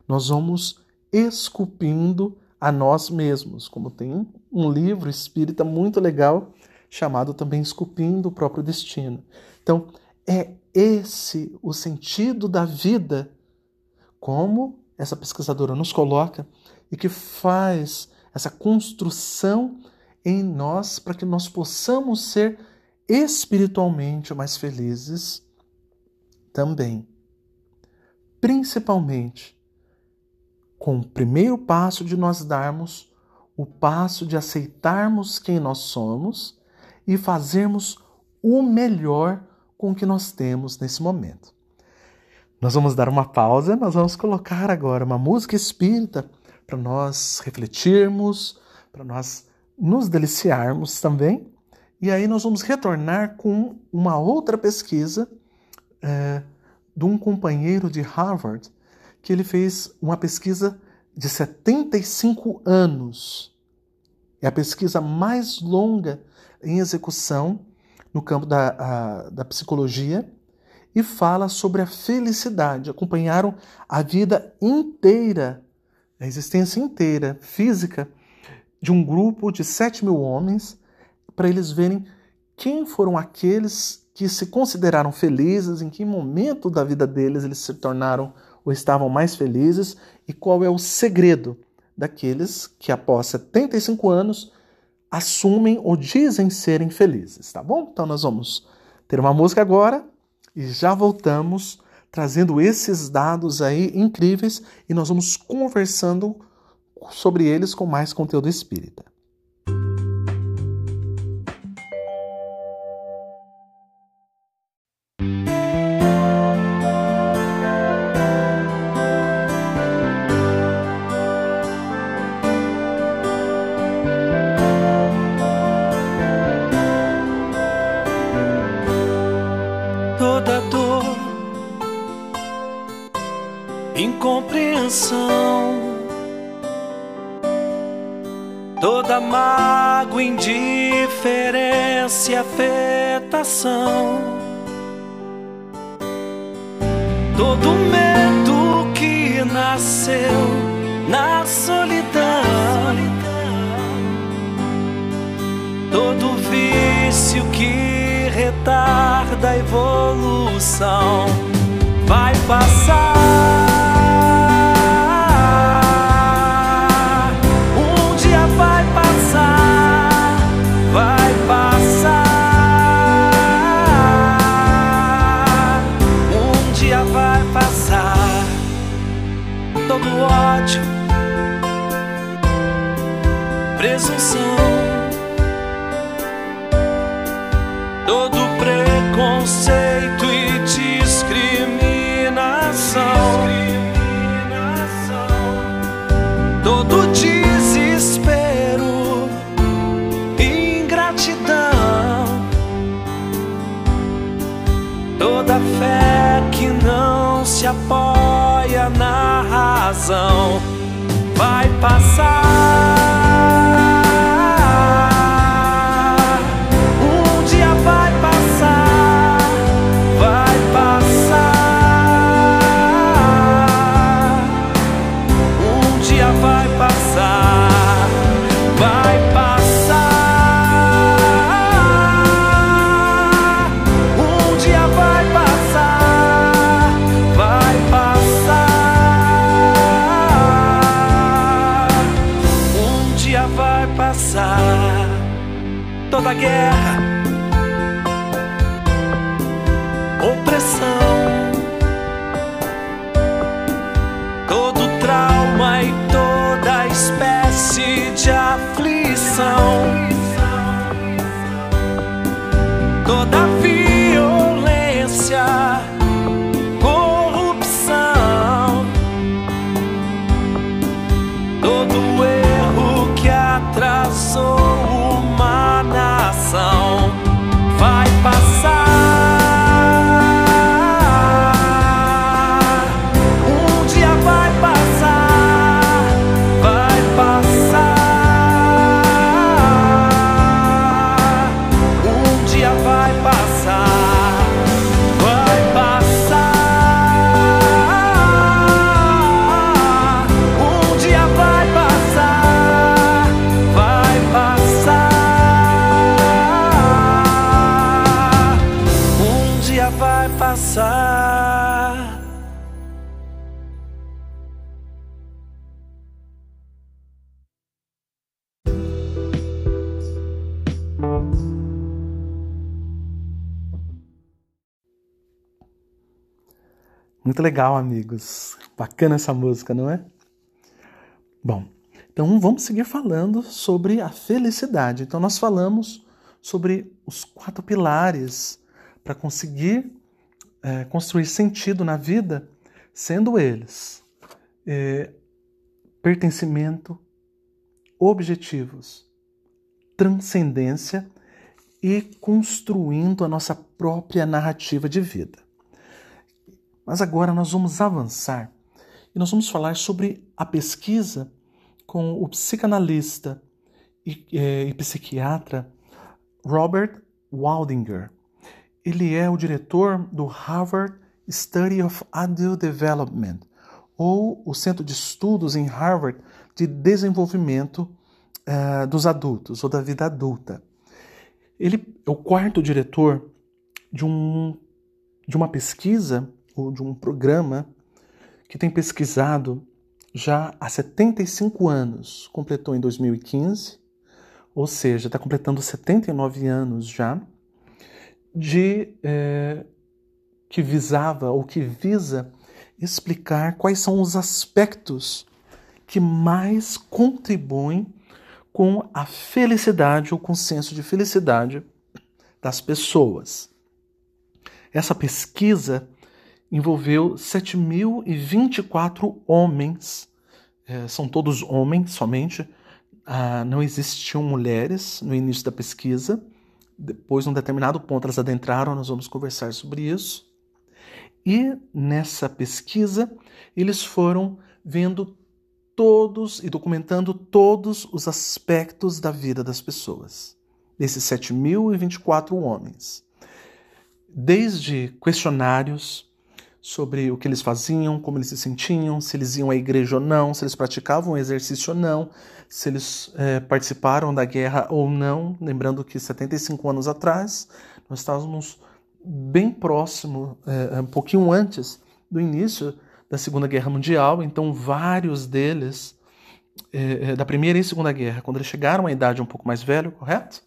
nós vamos esculpindo a nós mesmos, como tem um livro espírita muito legal chamado também Esculpindo o Próprio Destino. Então, é esse o sentido da vida, como essa pesquisadora nos coloca, e que faz essa construção em nós para que nós possamos ser espiritualmente mais felizes também. Principalmente com o primeiro passo de nós darmos o passo de aceitarmos quem nós somos e fazermos o melhor com o que nós temos nesse momento. Nós vamos dar uma pausa, nós vamos colocar agora uma música espírita para nós refletirmos, para nós nos deliciarmos também. E aí nós vamos retornar com uma outra pesquisa é, de um companheiro de Harvard, que ele fez uma pesquisa de 75 anos. É a pesquisa mais longa em execução no campo da, a, da psicologia e fala sobre a felicidade. Acompanharam a vida inteira, a existência inteira, física, de um grupo de 7 mil homens, para eles verem quem foram aqueles que se consideraram felizes, em que momento da vida deles eles se tornaram ou estavam mais felizes e qual é o segredo daqueles que, após 75 anos, assumem ou dizem serem felizes, tá bom? Então nós vamos ter uma música agora e já voltamos trazendo esses dados aí incríveis e nós vamos conversando sobre eles com mais conteúdo espírita. Todo medo que nasceu na solidão, todo vício que retarda a evolução vai passar. Muito legal, amigos. Bacana essa música, não é? Bom, então vamos seguir falando sobre a felicidade. Então, nós falamos sobre os quatro pilares para conseguir é, construir sentido na vida, sendo eles é, pertencimento, objetivos, transcendência e construindo a nossa própria narrativa de vida. Mas agora nós vamos avançar e nós vamos falar sobre a pesquisa com o psicanalista e, e psiquiatra Robert Waldinger. Ele é o diretor do Harvard Study of Adult Development, ou o Centro de Estudos em Harvard de Desenvolvimento uh, dos Adultos, ou da vida adulta. Ele é o quarto diretor de, um, de uma pesquisa ou de um programa que tem pesquisado já há 75 anos, completou em 2015, ou seja, está completando 79 anos já, de é, que visava ou que visa explicar quais são os aspectos que mais contribuem com a felicidade ou com o senso de felicidade das pessoas. Essa pesquisa envolveu 7.024 homens, é, são todos homens somente, ah, não existiam mulheres no início da pesquisa. Depois, num determinado ponto, elas adentraram, nós vamos conversar sobre isso. E nessa pesquisa, eles foram vendo todos e documentando todos os aspectos da vida das pessoas, desses 7.024 homens. Desde questionários sobre o que eles faziam, como eles se sentiam, se eles iam à igreja ou não, se eles praticavam exercício ou não, se eles é, participaram da guerra ou não. Lembrando que 75 anos atrás, nós estávamos bem próximo, é, um pouquinho antes do início da Segunda Guerra Mundial, então vários deles, é, da Primeira e Segunda Guerra, quando eles chegaram à idade um pouco mais velha, correto?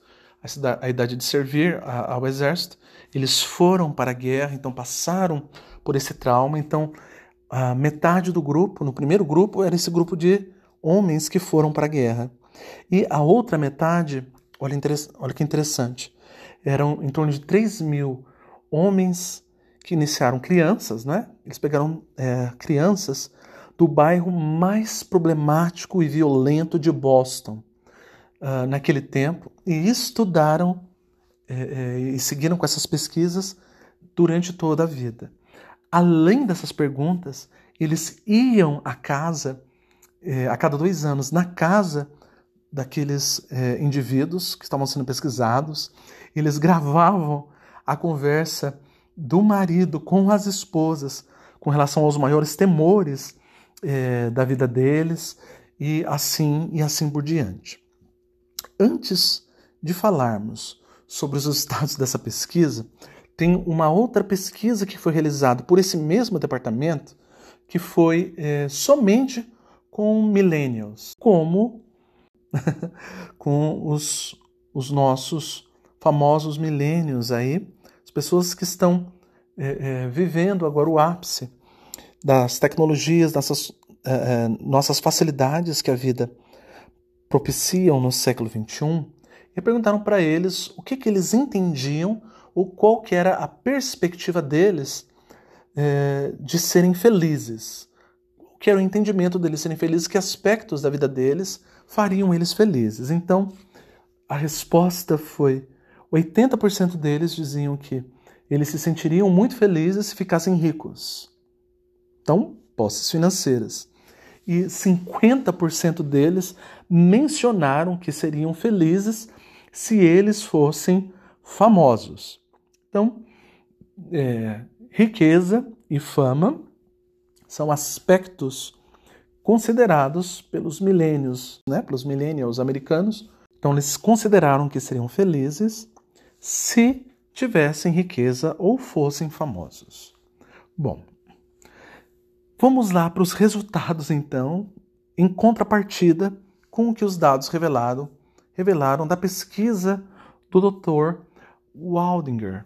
A idade de servir ao exército, eles foram para a guerra, então passaram por esse trauma. Então, a metade do grupo, no primeiro grupo, era esse grupo de homens que foram para a guerra. E a outra metade, olha, olha que interessante, eram em torno de 3 mil homens que iniciaram crianças, né? Eles pegaram é, crianças do bairro mais problemático e violento de Boston uh, naquele tempo e estudaram é, é, e seguiram com essas pesquisas durante toda a vida. Além dessas perguntas, eles iam à casa, é, a cada dois anos, na casa daqueles é, indivíduos que estavam sendo pesquisados, eles gravavam a conversa do marido com as esposas com relação aos maiores temores é, da vida deles e assim e assim por diante. Antes de falarmos sobre os resultados dessa pesquisa, tem uma outra pesquisa que foi realizada por esse mesmo departamento, que foi é, somente com millennials, como [LAUGHS] com os, os nossos famosos millennials aí, as pessoas que estão é, é, vivendo agora o ápice das tecnologias, dessas é nossas facilidades que a vida propiciam no século XXI, e perguntaram para eles o que, que eles entendiam ou qual que era a perspectiva deles é, de serem felizes. O que era o entendimento deles serem felizes, que aspectos da vida deles fariam eles felizes. Então, a resposta foi: 80% deles diziam que eles se sentiriam muito felizes se ficassem ricos. Então, posses financeiras. E 50% deles mencionaram que seriam felizes se eles fossem famosos. Então, é, riqueza e fama são aspectos considerados pelos milênios, né, pelos millennials americanos. Então, eles consideraram que seriam felizes se tivessem riqueza ou fossem famosos. Bom, vamos lá para os resultados então, em contrapartida com o que os dados revelaram, revelaram da pesquisa do Dr. Waldinger,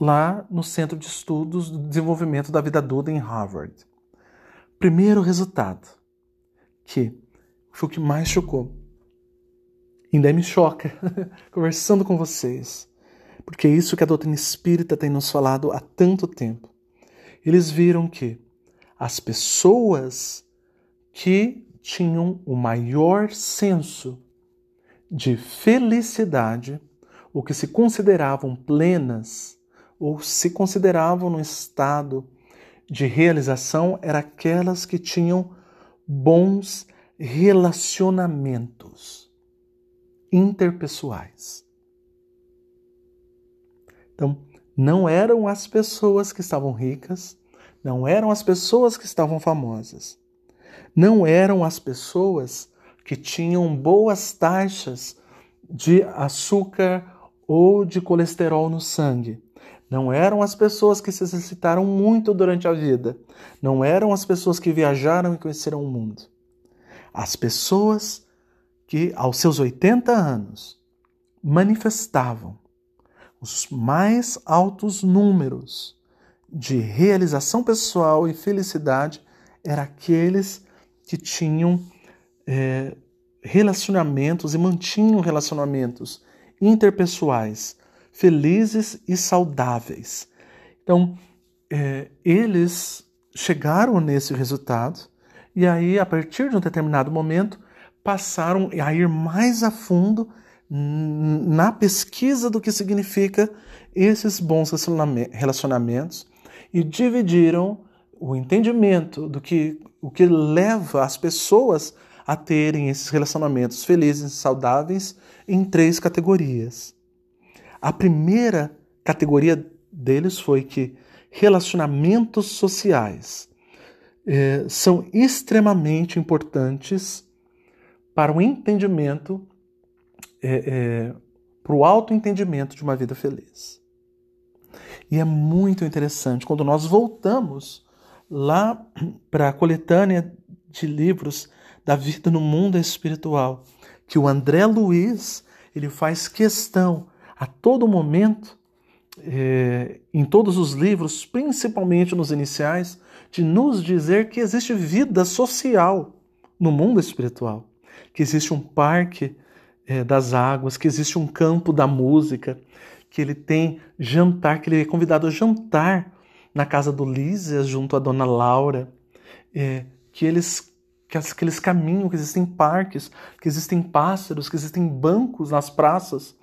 lá no Centro de Estudos do Desenvolvimento da Vida Adulta em Harvard. Primeiro resultado, que foi o que mais chocou. Ainda me choca, [LAUGHS] conversando com vocês, porque é isso que a doutrina espírita tem nos falado há tanto tempo. Eles viram que as pessoas que tinham o maior senso de felicidade, ou que se consideravam plenas, ou se consideravam no estado de realização, eram aquelas que tinham bons relacionamentos interpessoais. Então, não eram as pessoas que estavam ricas, não eram as pessoas que estavam famosas, não eram as pessoas que tinham boas taxas de açúcar ou de colesterol no sangue. Não eram as pessoas que se exercitaram muito durante a vida. Não eram as pessoas que viajaram e conheceram o mundo. As pessoas que, aos seus 80 anos, manifestavam os mais altos números de realização pessoal e felicidade eram aqueles que tinham é, relacionamentos e mantinham relacionamentos interpessoais felizes e saudáveis. Então, é, eles chegaram nesse resultado e aí, a partir de um determinado momento, passaram a ir mais a fundo na pesquisa do que significa esses bons relacionamentos e dividiram o entendimento do que o que leva as pessoas a terem esses relacionamentos felizes e saudáveis em três categorias. A primeira categoria deles foi que relacionamentos sociais eh, são extremamente importantes para o entendimento, eh, eh, para o autoentendimento de uma vida feliz. E é muito interessante quando nós voltamos lá para a coletânea de livros da vida no mundo espiritual, que o André Luiz ele faz questão a todo momento, é, em todos os livros, principalmente nos iniciais, de nos dizer que existe vida social no mundo espiritual, que existe um parque é, das águas, que existe um campo da música, que ele tem jantar, que ele é convidado a jantar na casa do Lísias junto à dona Laura, é, que eles que, que eles caminham, que existem parques, que existem pássaros, que existem bancos nas praças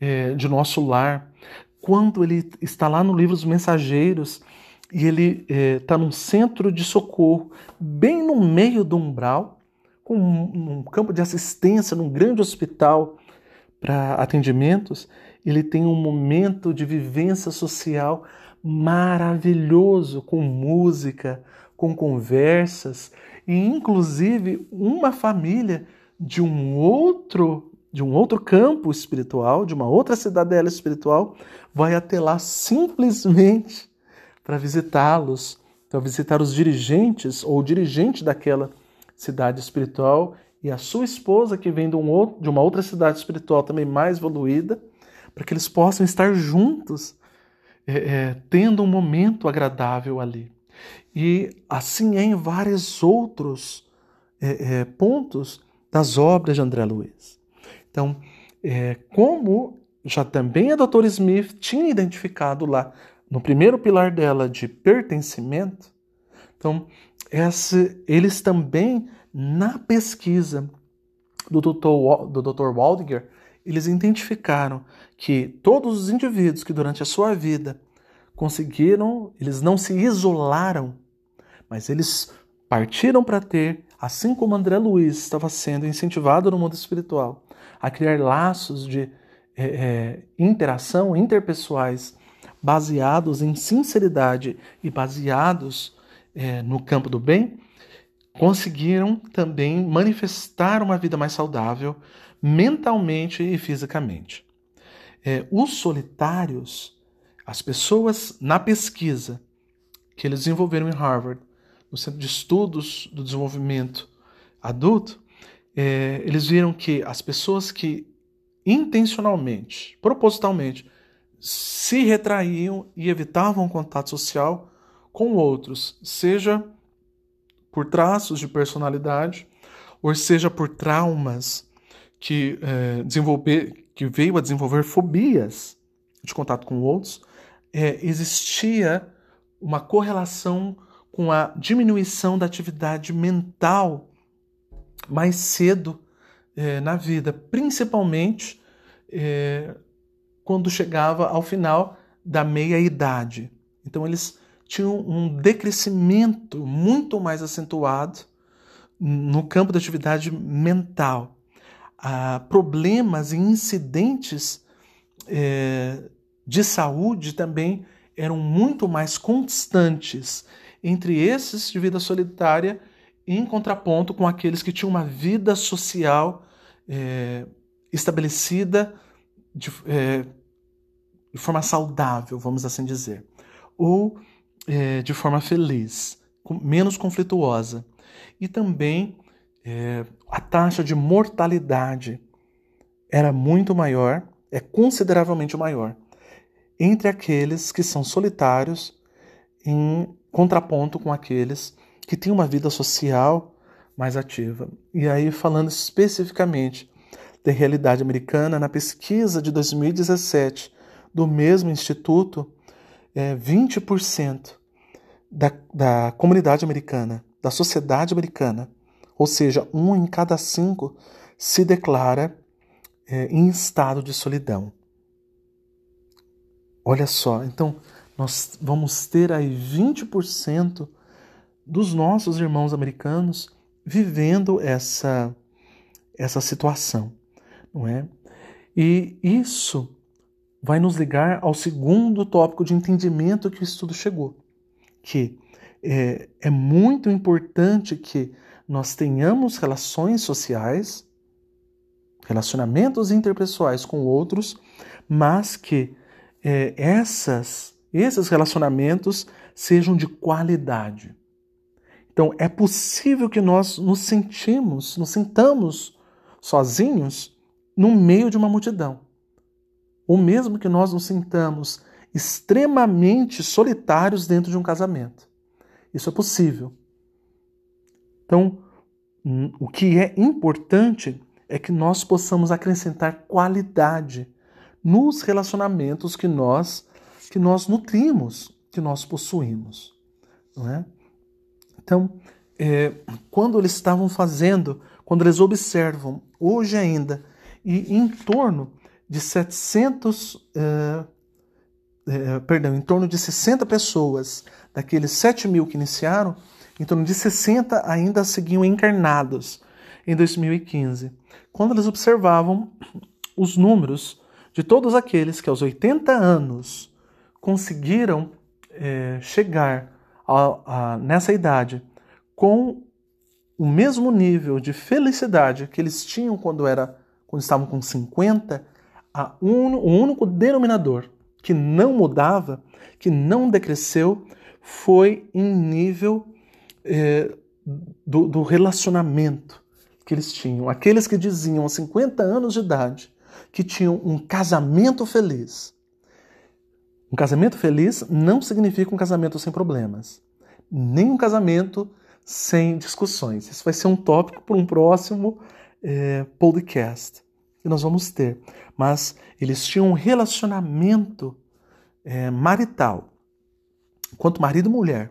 é, de nosso lar. Quando ele está lá no livro dos Mensageiros e ele está é, num centro de socorro, bem no meio do umbral, com um, um campo de assistência, num grande hospital para atendimentos, ele tem um momento de vivência social maravilhoso, com música, com conversas, e inclusive uma família de um outro de um outro campo espiritual, de uma outra cidadela espiritual, vai até lá simplesmente para visitá-los, para visitar os dirigentes ou o dirigente daquela cidade espiritual e a sua esposa que vem de, um outro, de uma outra cidade espiritual também mais evoluída, para que eles possam estar juntos, é, é, tendo um momento agradável ali. E assim é em vários outros é, é, pontos das obras de André Luiz. Então, é, como já também a doutora Smith tinha identificado lá no primeiro pilar dela de pertencimento, então eles também na pesquisa do Dr. do. Waldinger, eles identificaram que todos os indivíduos que durante a sua vida conseguiram, eles não se isolaram, mas eles partiram para ter, assim como André Luiz estava sendo incentivado no mundo espiritual, a criar laços de é, é, interação interpessoais baseados em sinceridade e baseados é, no campo do bem, conseguiram também manifestar uma vida mais saudável mentalmente e fisicamente. É, os solitários as pessoas na pesquisa que eles desenvolveram em Harvard, no Centro de Estudos do Desenvolvimento Adulto, é, eles viram que as pessoas que intencionalmente, propositalmente, se retraíam e evitavam contato social com outros, seja por traços de personalidade, ou seja por traumas que, é, desenvolver, que veio a desenvolver fobias de contato com outros, é, existia uma correlação com a diminuição da atividade mental mais cedo é, na vida, principalmente é, quando chegava ao final da meia-idade. Então, eles tinham um decrescimento muito mais acentuado no campo da atividade mental. Ah, problemas e incidentes é, de saúde também eram muito mais constantes entre esses de vida solitária em contraponto com aqueles que tinham uma vida social é, estabelecida de, é, de, forma saudável, vamos assim dizer, ou é, de forma feliz, menos conflituosa. E também a taxa de mortalidade era muito maior, é consideravelmente maior entre aqueles que são solitários, em contraponto com aqueles que têm uma vida social mais ativa. E aí, falando especificamente da realidade americana, na pesquisa de 2017 do mesmo instituto, é, 20% da, da comunidade americana, da sociedade americana, ou seja, um em cada cinco, se declara é, em estado de solidão. Olha só, então nós vamos ter aí 20% dos nossos irmãos americanos vivendo essa essa situação, não é? E isso vai nos ligar ao segundo tópico de entendimento que o estudo chegou, que é, é muito importante que nós tenhamos relações sociais, relacionamentos interpessoais com outros, mas que é, essas, esses relacionamentos sejam de qualidade. Então, é possível que nós nos sentimos, nos sintamos sozinhos no meio de uma multidão. Ou mesmo que nós nos sintamos extremamente solitários dentro de um casamento. Isso é possível. Então, o que é importante é que nós possamos acrescentar qualidade nos relacionamentos que nós que nós nutrimos, que nós possuímos, não é? Então, é, quando eles estavam fazendo, quando eles observam hoje ainda e em torno de 700, é, é, perdão, em torno de 60 pessoas daqueles 7 mil que iniciaram, em torno de 60 ainda seguiam encarnados em 2015. Quando eles observavam os números de todos aqueles que aos 80 anos conseguiram é, chegar a, a, nessa idade com o mesmo nível de felicidade que eles tinham quando, era, quando estavam com 50, un, o único denominador que não mudava, que não decresceu, foi em nível é, do, do relacionamento que eles tinham. Aqueles que diziam aos 50 anos de idade que tinham um casamento feliz. Um casamento feliz não significa um casamento sem problemas, nem um casamento sem discussões. Isso vai ser um tópico para um próximo é, podcast que nós vamos ter. Mas eles tinham um relacionamento é, marital, quanto marido e mulher,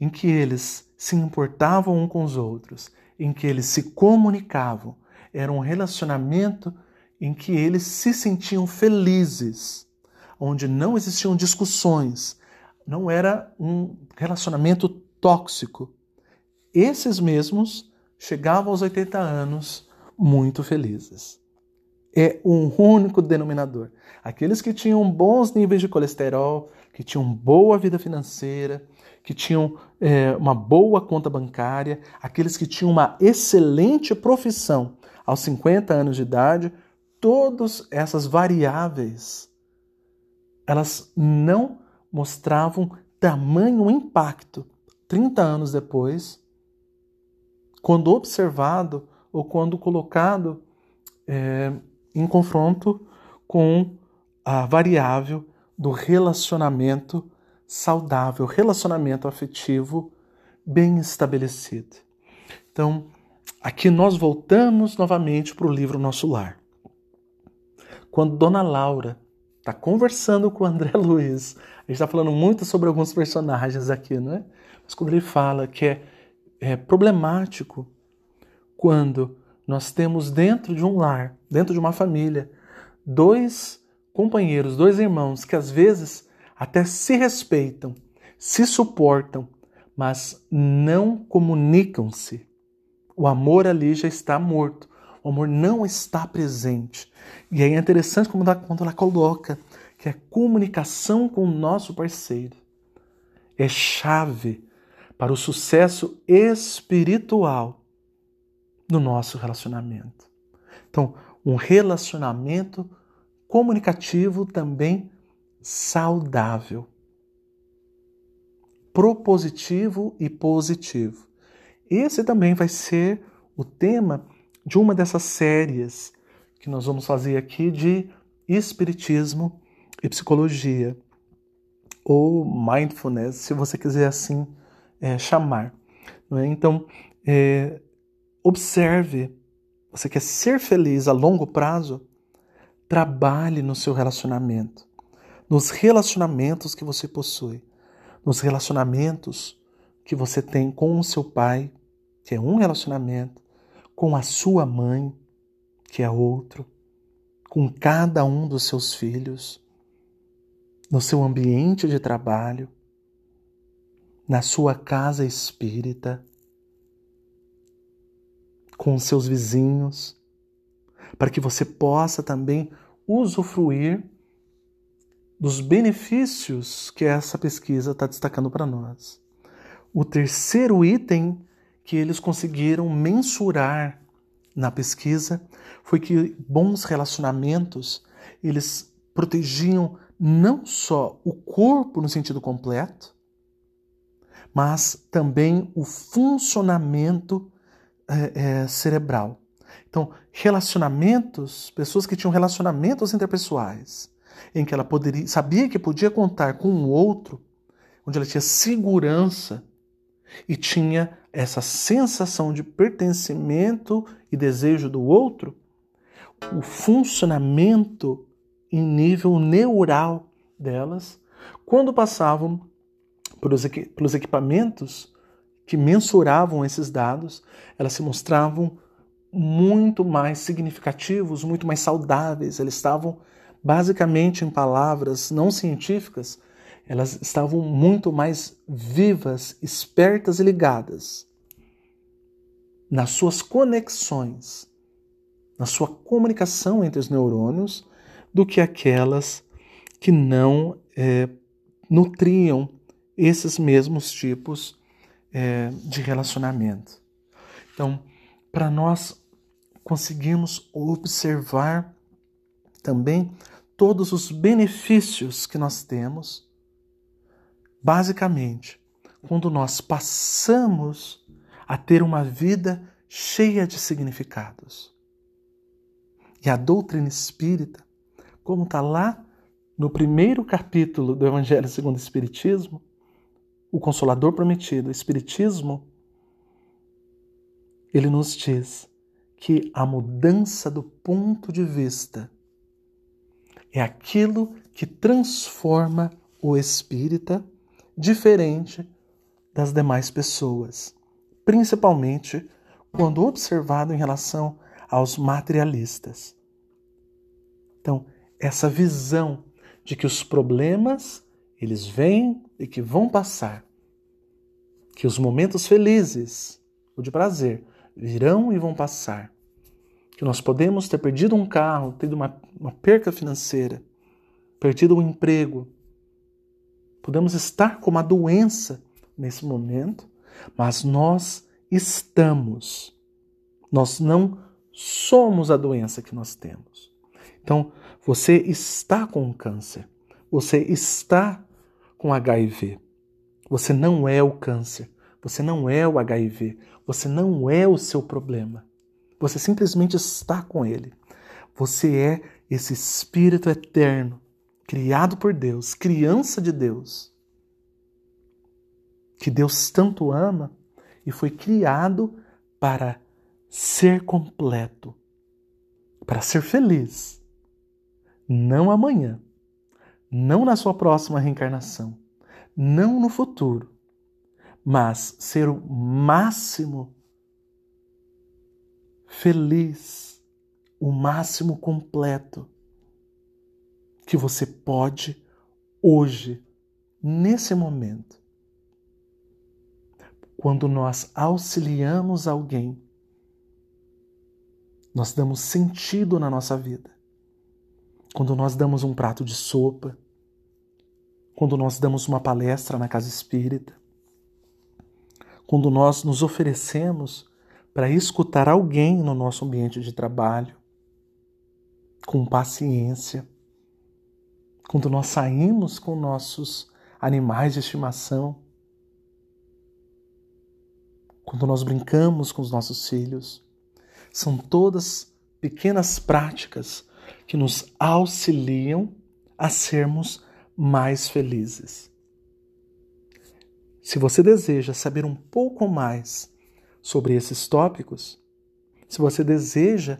em que eles se importavam um com os outros, em que eles se comunicavam. Era um relacionamento em que eles se sentiam felizes, onde não existiam discussões, não era um relacionamento tóxico. Esses mesmos chegavam aos 80 anos muito felizes. É um único denominador. Aqueles que tinham bons níveis de colesterol, que tinham boa vida financeira, que tinham é, uma boa conta bancária, aqueles que tinham uma excelente profissão aos 50 anos de idade, todas essas variáveis, elas não mostravam tamanho impacto 30 anos depois, quando observado ou quando colocado é, em confronto com a variável do relacionamento saudável, relacionamento afetivo bem estabelecido. Então, aqui nós voltamos novamente para o livro Nosso Lar. Quando Dona Laura está conversando com o André [LAUGHS] Luiz, a gente está falando muito sobre alguns personagens aqui, não é? Mas quando ele fala que é, é problemático quando nós temos dentro de um lar, dentro de uma família, dois companheiros, dois irmãos que às vezes até se respeitam, se suportam, mas não comunicam-se. O amor ali já está morto. O amor não está presente. E aí é interessante como quando ela coloca que a comunicação com o nosso parceiro é chave para o sucesso espiritual do nosso relacionamento. Então, um relacionamento comunicativo também saudável, propositivo e positivo. Esse também vai ser o tema de uma dessas séries que nós vamos fazer aqui de Espiritismo e Psicologia, ou Mindfulness, se você quiser assim é, chamar. É? Então, é, observe, você quer ser feliz a longo prazo? Trabalhe no seu relacionamento nos relacionamentos que você possui, nos relacionamentos que você tem com o seu pai, que é um relacionamento, com a sua mãe, que é outro, com cada um dos seus filhos, no seu ambiente de trabalho, na sua casa espírita, com os seus vizinhos, para que você possa também usufruir dos benefícios que essa pesquisa está destacando para nós. O terceiro item que eles conseguiram mensurar na pesquisa foi que bons relacionamentos eles protegiam não só o corpo no sentido completo, mas também o funcionamento é, é, cerebral. Então, relacionamentos, pessoas que tinham relacionamentos interpessoais, em que ela poderia, sabia que podia contar com o outro, onde ela tinha segurança e tinha essa sensação de pertencimento e desejo do outro, o funcionamento em nível neural delas quando passavam pelos, equipamentos que mensuravam esses dados, elas se mostravam muito mais significativos, muito mais saudáveis. Eles estavam, basicamente, em palavras não científicas, elas estavam muito mais vivas, espertas e ligadas nas suas conexões, na sua comunicação entre os neurônios, do que aquelas que não é, nutriam esses mesmos tipos é, de relacionamento. Então, para nós conseguirmos observar também todos os benefícios que nós temos, basicamente, quando nós passamos a ter uma vida cheia de significados. E a doutrina espírita, como está lá no primeiro capítulo do Evangelho segundo o Espiritismo, o Consolador Prometido, o Espiritismo, ele nos diz que a mudança do ponto de vista é aquilo que transforma o espírita diferente das demais pessoas, principalmente quando observado em relação aos materialistas. Então, essa visão de que os problemas eles vêm e que vão passar, que os momentos felizes, o de prazer, virão e vão passar, que nós podemos ter perdido um carro, tido uma, uma perca financeira, perdido um emprego, podemos estar com uma doença nesse momento, mas nós estamos, nós não somos a doença que nós temos. Então, você está com câncer, você está com HIV. Você não é o câncer, você não é o HIV, você não é o seu problema. Você simplesmente está com ele. Você é esse espírito eterno, criado por Deus, criança de Deus, que Deus tanto ama e foi criado para ser completo, para ser feliz. Não amanhã, não na sua próxima reencarnação, não no futuro, mas ser o máximo feliz, o máximo completo que você pode hoje, nesse momento. Quando nós auxiliamos alguém, nós damos sentido na nossa vida. Quando nós damos um prato de sopa, quando nós damos uma palestra na casa espírita, quando nós nos oferecemos para escutar alguém no nosso ambiente de trabalho, com paciência, quando nós saímos com nossos animais de estimação, quando nós brincamos com os nossos filhos, são todas pequenas práticas que nos auxiliam a sermos mais felizes. Se você deseja saber um pouco mais sobre esses tópicos, se você deseja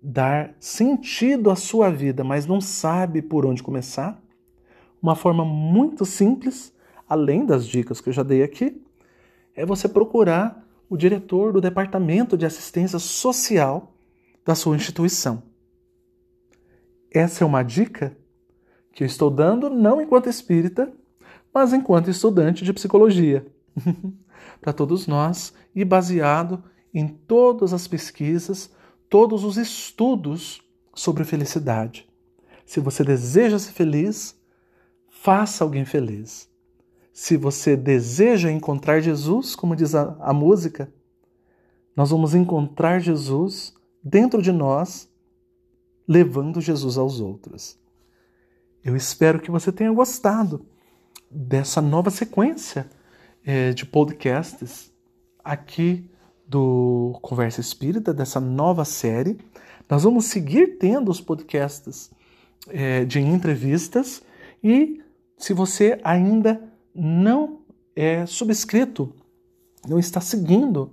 dar sentido à sua vida, mas não sabe por onde começar, uma forma muito simples, além das dicas que eu já dei aqui, é você procurar o diretor do departamento de assistência social da sua instituição. Essa é uma dica que eu estou dando não enquanto espírita, mas enquanto estudante de psicologia. [LAUGHS] Para todos nós e baseado em todas as pesquisas, todos os estudos sobre felicidade. Se você deseja ser feliz, faça alguém feliz. Se você deseja encontrar Jesus, como diz a, a música, nós vamos encontrar Jesus dentro de nós levando Jesus aos outros. Eu espero que você tenha gostado dessa nova sequência é, de podcasts aqui do Conversa Espírita, dessa nova série. Nós vamos seguir tendo os podcasts é, de entrevistas e se você ainda não é subscrito, não está seguindo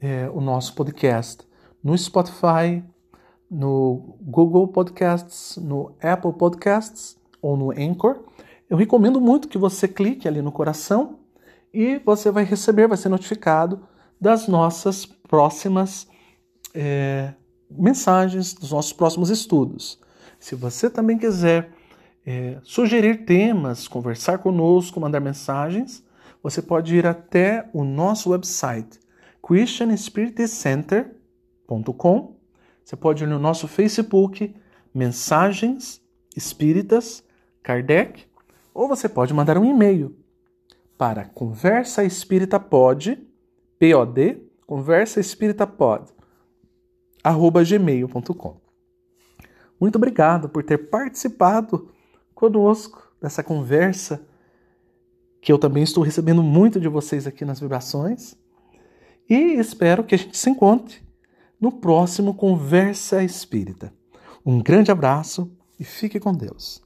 é, o nosso podcast no Spotify, no Google Podcasts, no Apple Podcasts ou no Anchor. Eu recomendo muito que você clique ali no coração e você vai receber, vai ser notificado das nossas próximas é, mensagens, dos nossos próximos estudos. Se você também quiser é, sugerir temas, conversar conosco, mandar mensagens, você pode ir até o nosso website christianspiritcenter.com. Você pode ir no nosso Facebook Mensagens Espíritas Kardec, ou você pode mandar um e-mail para conversa espírita pod, pod, conversa espírita pod, arroba gmail.com. Muito obrigado por ter participado conosco dessa conversa que eu também estou recebendo muito de vocês aqui nas vibrações. E espero que a gente se encontre no próximo Conversa Espírita. Um grande abraço e fique com Deus.